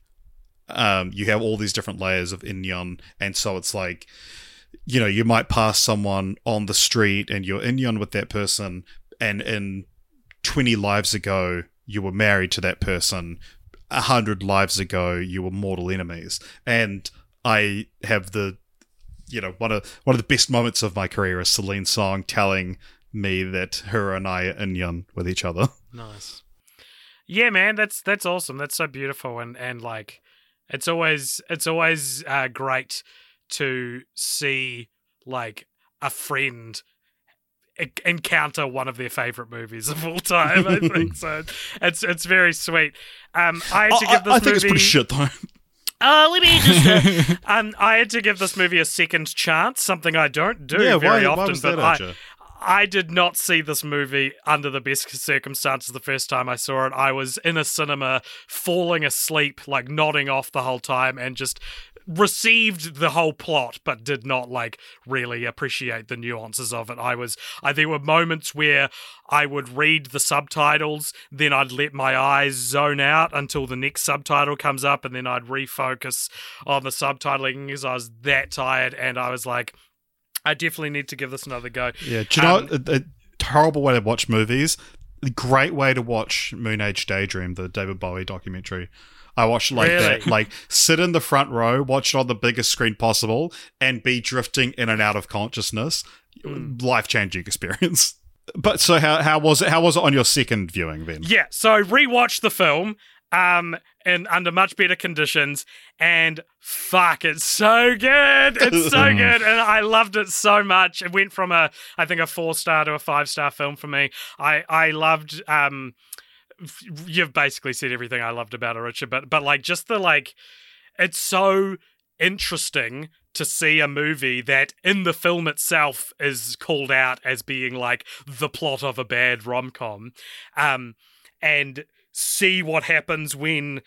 um, you have all these different layers of in-yun, and so it's like you know you might pass someone on the street and you're in-yun with that person, and in twenty lives ago you were married to that person, a hundred lives ago you were mortal enemies, and I have the you know one of one of the best moments of my career is Celine Song telling me that her and I are in-yun with each other. Nice. Yeah, man, that's that's awesome. That's so beautiful, and and like, it's always it's always uh, great to see like a friend encounter one of their favorite movies of all time. I think so. It's it's very sweet. Um, I had to give this I think movie. it's pretty shit though. Uh, let me just. Uh, um, I had to give this movie a second chance, something I don't do yeah, very why, often. why but I? I did not see this movie under the best circumstances the first time I saw it. I was in a cinema falling asleep, like nodding off the whole time, and just received the whole plot but did not like really appreciate the nuances of it. I was I there were moments where I would read the subtitles, then I'd let my eyes zone out until the next subtitle comes up and then I'd refocus on the subtitling because I was that tired and I was like I definitely need to give this another go. Yeah, do you know Um, a, a terrible way to watch movies? A great way to watch Moon Age Daydream, the David Bowie documentary. I watched like Really? that, like sit in the front row, watch it on the biggest screen possible, and be drifting in and out of consciousness. Hmm. Life changing experience. But so how how was it? How was it on your second viewing then? Yeah, so rewatched the film um and under much better conditions and fuck it's so good. It's so good and i loved it so much. It went from a i think a four star to a five star film for me. I i loved um you've basically said everything i loved about it richard but but like just the like it's so interesting to see a movie that in the film itself is called out as being like the plot of a bad rom-com um and see what happens when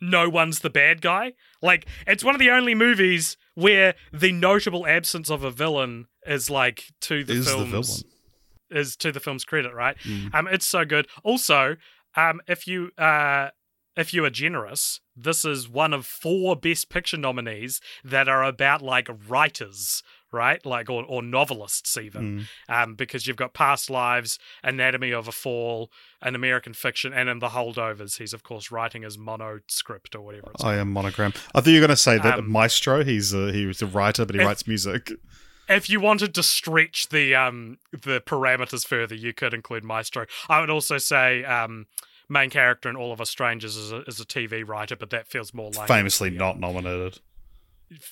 no one's the bad guy. Like it's one of the only movies where the notable absence of a villain is like to the Is the film's villain. is to the film's credit, right? Mm. Um, it's so good. Also, um, if you uh, if you are generous, this is one of four Best Picture nominees that are about like writers, right? Like or, or novelists even, Mm. um, because you've got Past Lives, Anatomy of a Fall, and American Fiction, and in The Holdovers, he's of course writing his mono script or whatever. It's I am monogram. I thought you were going to say that Um, Maestro. He's a, he was a writer, but he if- writes music. if you wanted to stretch the um the parameters further, you could include Maestro. I would also say um main character in All of Us Strangers is a, is a TV writer, but that feels more like Famously not nominated.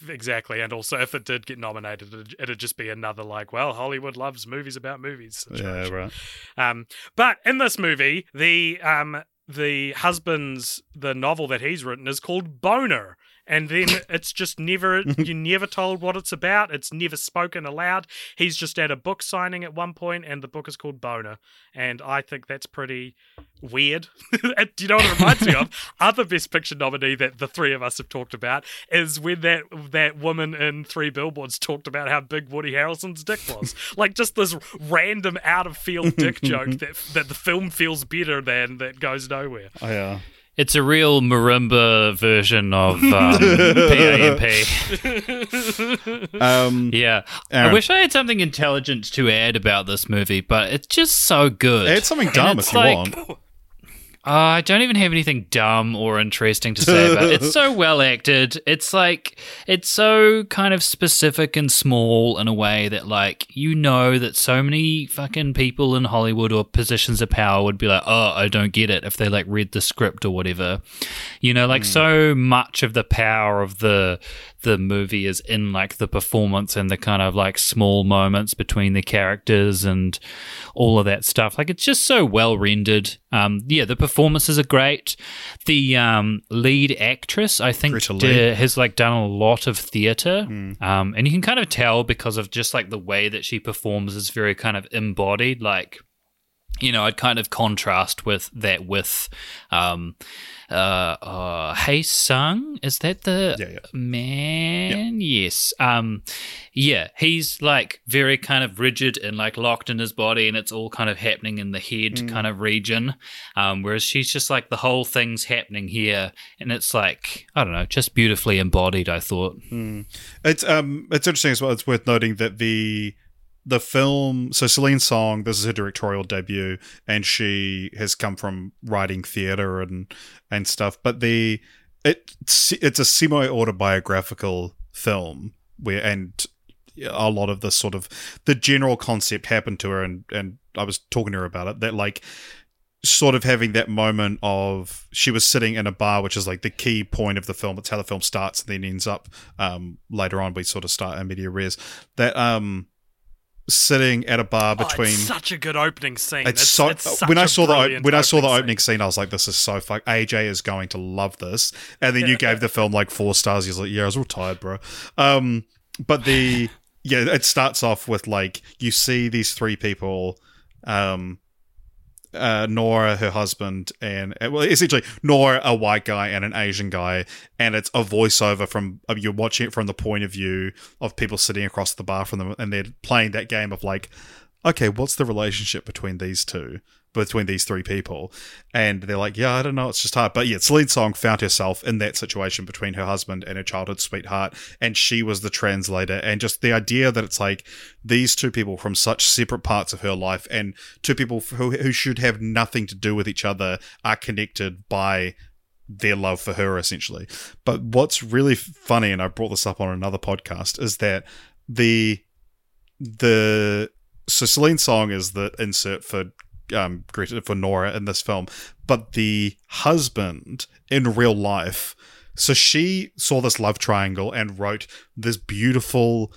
Exactly. And also, if it did get nominated, it'd, it'd just be another like, well, Hollywood loves movies about movies. Yeah, right. Um, but in this movie, the um the husband's the novel that he's written is called Boner. And then it's just never you're never told what it's about. It's never spoken aloud. He's just at a book signing at one point, and the book is called Boner. And I think that's pretty weird. Do you know what it reminds me of? Other Best Picture nominee that the three of us have talked about is when that that woman in Three Billboards talked about how big Woody Harrelson's dick was. like just this random out of field dick joke that that the film feels better than that goes nowhere. Oh, yeah. It's a real marimba version of um, PIMP. Um, Yeah. I wish I had something intelligent to add about this movie, but it's just so good. Add something dumb if you like- want. Uh, I don't even have anything dumb or interesting to say about it. It's so well acted. It's like it's so kind of specific and small in a way that like you know that so many fucking people in Hollywood or positions of power would be like, "Oh, I don't get it" if they like read the script or whatever. You know, like so much of the power of the the movie is in like the performance and the kind of like small moments between the characters and all of that stuff. Like it's just so well rendered. Um, yeah, the performances are great. The um, lead actress, I think, Greta d- Lee. has like done a lot of theater, um, and you can kind of tell because of just like the way that she performs is very kind of embodied, like you know, I'd kind of contrast with that with um uh uh Hae Sung. Is that the Yeah, yeah. man? Yes. Um yeah, he's like very kind of rigid and like locked in his body and it's all kind of happening in the head Mm. kind of region. Um whereas she's just like the whole thing's happening here and it's like I don't know, just beautifully embodied, I thought. It's um it's interesting as well. It's worth noting that the the film so Celine Song, this is her directorial debut, and she has come from writing theatre and and stuff. But the it it's a semi autobiographical film where and a lot of the sort of the general concept happened to her and and I was talking to her about it that like sort of having that moment of she was sitting in a bar, which is like the key point of the film. It's how the film starts and then ends up um, later on. We sort of start in media res. That um, sitting at a bar Oh, between. it's such a good opening scene. it's so such when I saw the when I saw the opening scene, I was like, "This is so fuck." AJ is going to love this, and then you gave the film like four stars. He's like, "Yeah, I was real tired, bro." Um, but the yeah, it starts off with like you see these three people, um, uh, Nora, her husband, and uh, well, essentially Nora, a white guy, and an Asian guy, and it's a voiceover from uh, you're watching it from the point of view of people sitting across the bar from them, and they're playing that game of like, okay, what's the relationship between these two, between these three people, and they're like, yeah, I don't know, it's just hard, but yeah, Celine Song found herself in that situation between her husband and her childhood sweetheart, and she was the translator, and just the idea that it's like these two people from such separate parts of her life, and two people who who should have nothing to do with each other are connected by their love for her essentially. But what's really funny, and I brought this up on another podcast, is that the the so Celine Song is the insert for um Greta for Nora in this film, but the husband in real life. So she saw this love triangle and wrote this beautiful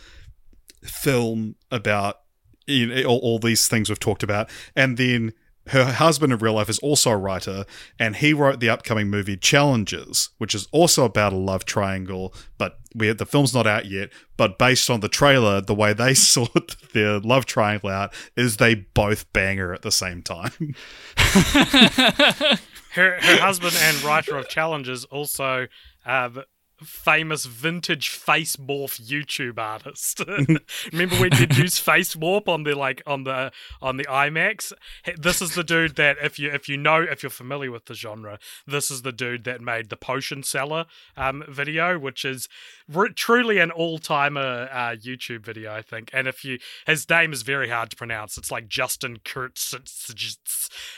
film about you know, all, all these things we've talked about, and then her husband in real life is also a writer, and he wrote the upcoming movie Challengers, which is also about a love triangle. But we the film's not out yet. But based on the trailer, the way they sort their love triangle out is they both bang her at the same time. Her, her husband and writer of Challengers also um, famous vintage face morph YouTube artist. Remember when you'd use face warp on the like on the on the IMAX? This is the dude that if you if you know if you're familiar with the genre, this is the dude that made the potion seller um, video, which is r- truly an all timer uh, YouTube video, I think. And if you his name is very hard to pronounce. It's like Justin Kurtz,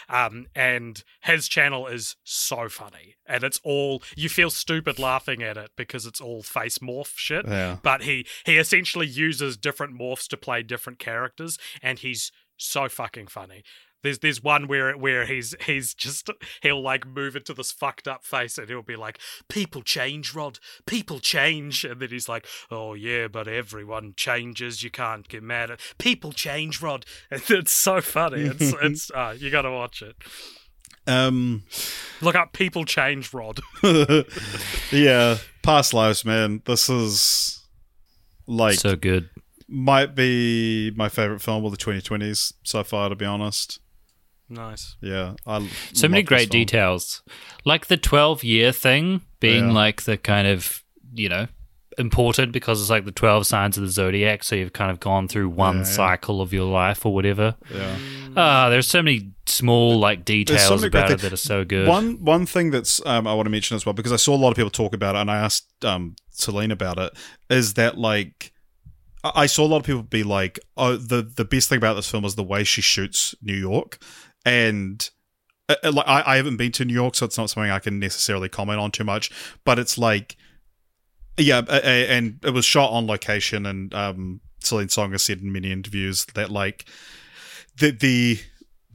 um, and his channel is so funny, and it's all you feel stupid laughing at it because it's all face morph shit. Yeah. But he he essentially uses different morphs to play different characters, and he's so fucking funny. There's there's one where where he's he's just he'll like move into this fucked up face and he'll be like, People change, Rod, people change and then he's like, Oh yeah, but everyone changes, you can't get mad at people change, Rod. And it's so funny. It's it's uh, you gotta watch it. Um, Look up people change, Rod. yeah, past lives, man. This is like so good. might be my favorite film of the 2020s so far. To be honest, nice. yeah, I So many great details. Like the 12 year thing being Yeah. like the kind of, you know, important because it's like the 12 signs of the zodiac. So you've kind of gone through one Yeah, yeah. cycle of your life or whatever. Yeah. Ah, there's so many small like details so about it that are so good. One one thing that's um, I want to mention as well because I saw a lot of people talk about it, and I asked um, Celine about it. Is that like I I saw a lot of people be like, "Oh, the the best thing about this film is the way she shoots New York," and uh, uh, like I, I haven't been to New York, so it's not something I can necessarily comment on too much. But it's like, yeah, and it was shot on location, and um, Celine Song has said in many interviews that like the the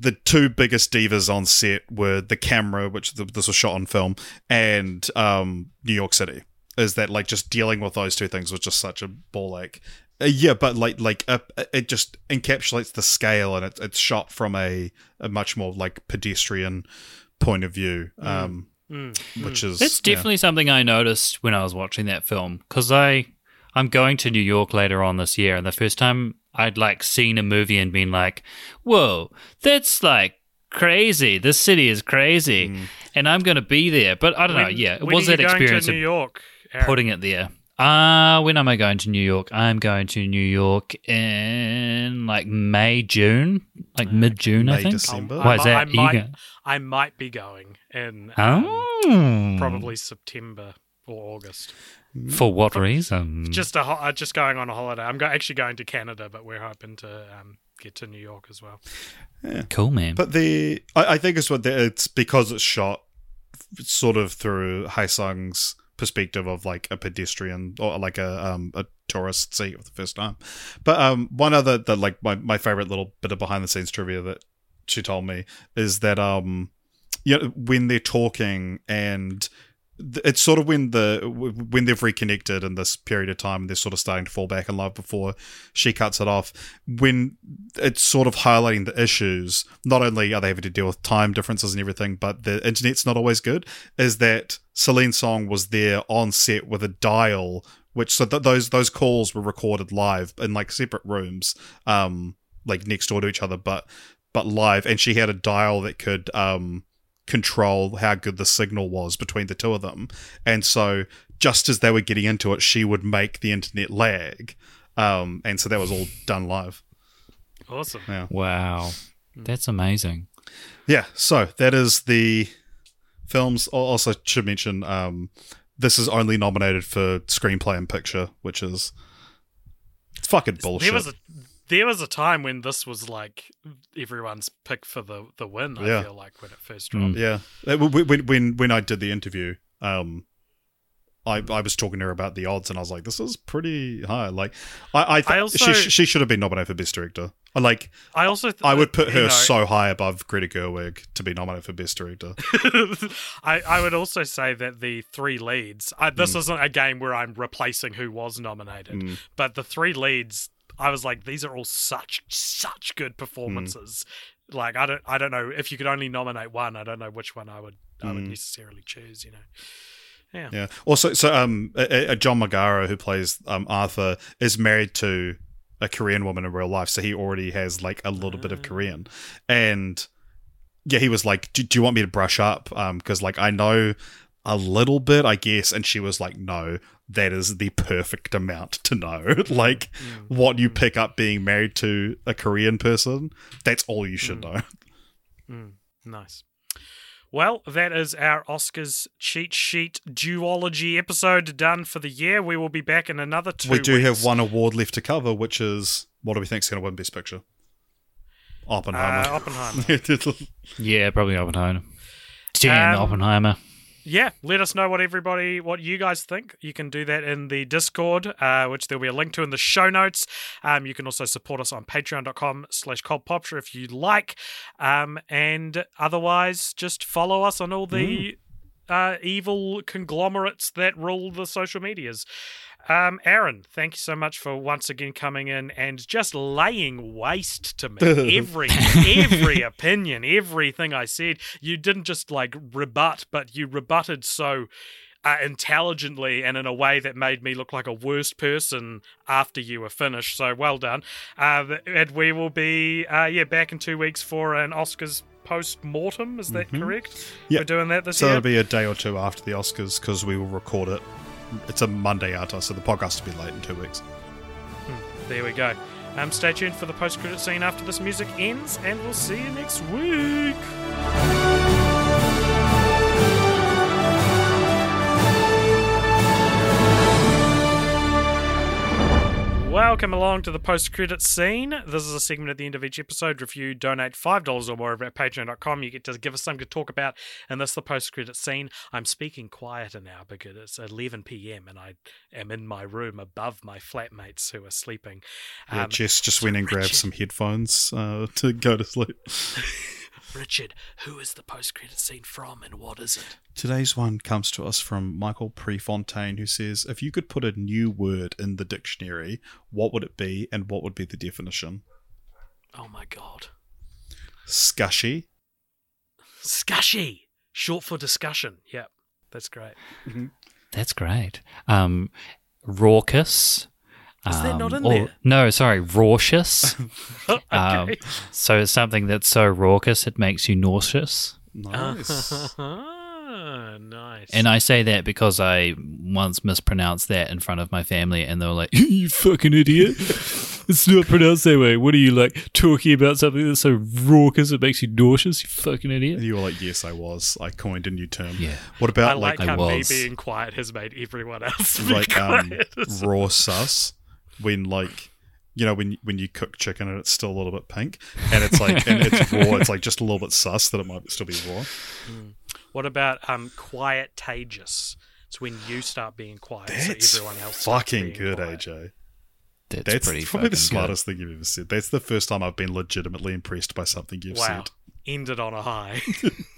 the two biggest divas on set were the camera, which the, this was shot on film, and um, New York City. Is that like just dealing with those two things was just such a ball ache. Uh, yeah, but like like uh, it just encapsulates the scale, and it, it's shot from a, a much more like pedestrian point of view, um, Mm. Which is That's yeah. definitely something I noticed when I was watching that film because I I'm going to New York later on this year, and the first time I'd like seen a movie and been like, "Whoa, that's like crazy! This city is crazy," Mm. and I'm gonna be there. But I don't know. Yeah, it was are you that going experience to New York. Aaron? putting it there. Ah, when am I going to New York? I'm going to New York in like May, June, like mid June, I think. December. Why is that? I might, I might be going in um, Oh, probably September or August. For what reason? Just a ho- uh, just going on a holiday. I'm go- actually going to Canada, but we're hoping to um, get to New York as well. cool, man. But the I, I think it's what the, it's because it's shot sort of through Hae Sung's perspective of like a pedestrian or like a um a tourist seat for the first time. But um one other that like my, my favorite little bit of behind the scenes trivia that she told me is that um you know when they're talking and it's sort of when the when they've reconnected in this period of time and they're sort of starting to fall back in love before she cuts it off when it's sort of highlighting the issues not only are they having to deal with time differences and everything but the internet's not always good is that Celine Song was there on set with a dial which so th- those those calls were recorded live in like separate rooms um like next door to each other but but live and she had a dial that could um control how good the signal was between the two of them. And so just as they were getting into it, she would make the internet lag. Um, and so that was all done live. Awesome. Wow. That's amazing. Yeah, so that is the films. Also, should mention um, this is only nominated for screenplay and picture, which is it's fucking bullshit. There was a there was a time when this was like everyone's pick for the the win. I Yeah. feel like when it first Mm. dropped. Yeah, Uh, when when when I did the interview, um, I I was talking to her about the odds, and I was like, "This is pretty high." Like, I I, th- I also- she she should have been nominated for best director. I like I also th- I would put you her know, so high above Greta Gerwig to be nominated for best director. I, I would also say that the three leads. I, this Mm. isn't a game where I'm replacing who was nominated, Mm. but the three leads. I was like, these are all such such good performances. like I don't I don't know if you could only nominate one. I don't know which one I would I would Mm. necessarily choose. You know. Yeah. Yeah. Also, so um, a, a John Magaro who plays um Arthur is married to a Korean woman in real life, so he already has like a little bit of Korean, and yeah, he was like, "Do, do you want me to brush up?" Um, because like I know a little bit, I guess, and she was like, "No." That is the perfect amount to know. like, what you pick up being married to a Korean person, that's all you should know. Mm, nice. Well, that is our Oscars cheat sheet duology episode done for the year. We will be back in another two. we do weeks. have one award left to cover, which is what do we think is going to win Best Picture? Oppenheimer. Uh, Oppenheimer. Yeah, probably Oppenheimer. Damn, Um, Oppenheimer. Yeah, let us know what everybody, what you guys think. You can do that in the Discord, uh, which there'll be a link to in the show notes. Um, you can also support us on patreon.com slash cultpopture if you like. Um, and otherwise, just follow us on all the uh, evil conglomerates that rule the social medias. Um, Aaron, thank you so much for once again coming in and just laying waste to me. Every every opinion, everything I said, you didn't just like rebut, but you rebutted so uh, intelligently and in a way that made me look like a worse person after you were finished. So well done. Uh, and we will be uh, yeah back in two weeks for an Oscars post mortem. Is that correct? Yeah. We're doing that this so year. So it'll be a day or two after the Oscars because we will record it. It's a Monday out, so the podcast will be late in two weeks. There we go. Um, stay tuned for the post credit scene after this music ends, and we'll see you next week. Welcome along to the post credit scene. This is a segment at the end of each episode. If you donate $5 or more over at patreon.com, you get to give us something to talk about. And this is the post credit scene. I'm speaking quieter now because it's 11 p.m. and I am in my room above my flatmates who are sleeping. Yeah, Um, Jess just went and grabbed some headphones uh, to go to sleep. Richard, who is the post credit scene from and what is it? Today's one comes to us from Michael Prefontaine, who says, "If you could put a new word in the dictionary, what would it be, and what would be the definition?" Oh my god. Scushy. Scushy! Short for discussion. Yep. That's great. That's great. Um, raucous. Is that not um, in or- there? No, sorry, raucous. okay. um, so it's something that's so raucous it makes you nauseous. Nice. Ah, nice. And I say that because I once mispronounced that in front of my family, and they were like, "You fucking idiot! it's not pronounced that way. What are you like talking about something that's so raucous it makes you nauseous? You fucking idiot!" and you were like, "Yes, I was. I coined a new term." Yeah. What I about like, like I how me being quiet has made everyone else be like um, raw sus when like you know when when you cook chicken and it's still a little bit pink and it's like and it's raw it's like just a little bit sus that it might still be raw what about um quietageous? It's when you start being quiet, that's so everyone else fucking good quiet. aj That's, that's pretty probably the fucking smartest thing you've ever said that's the first time i've been legitimately impressed by something you've Wow. said Ended on a high.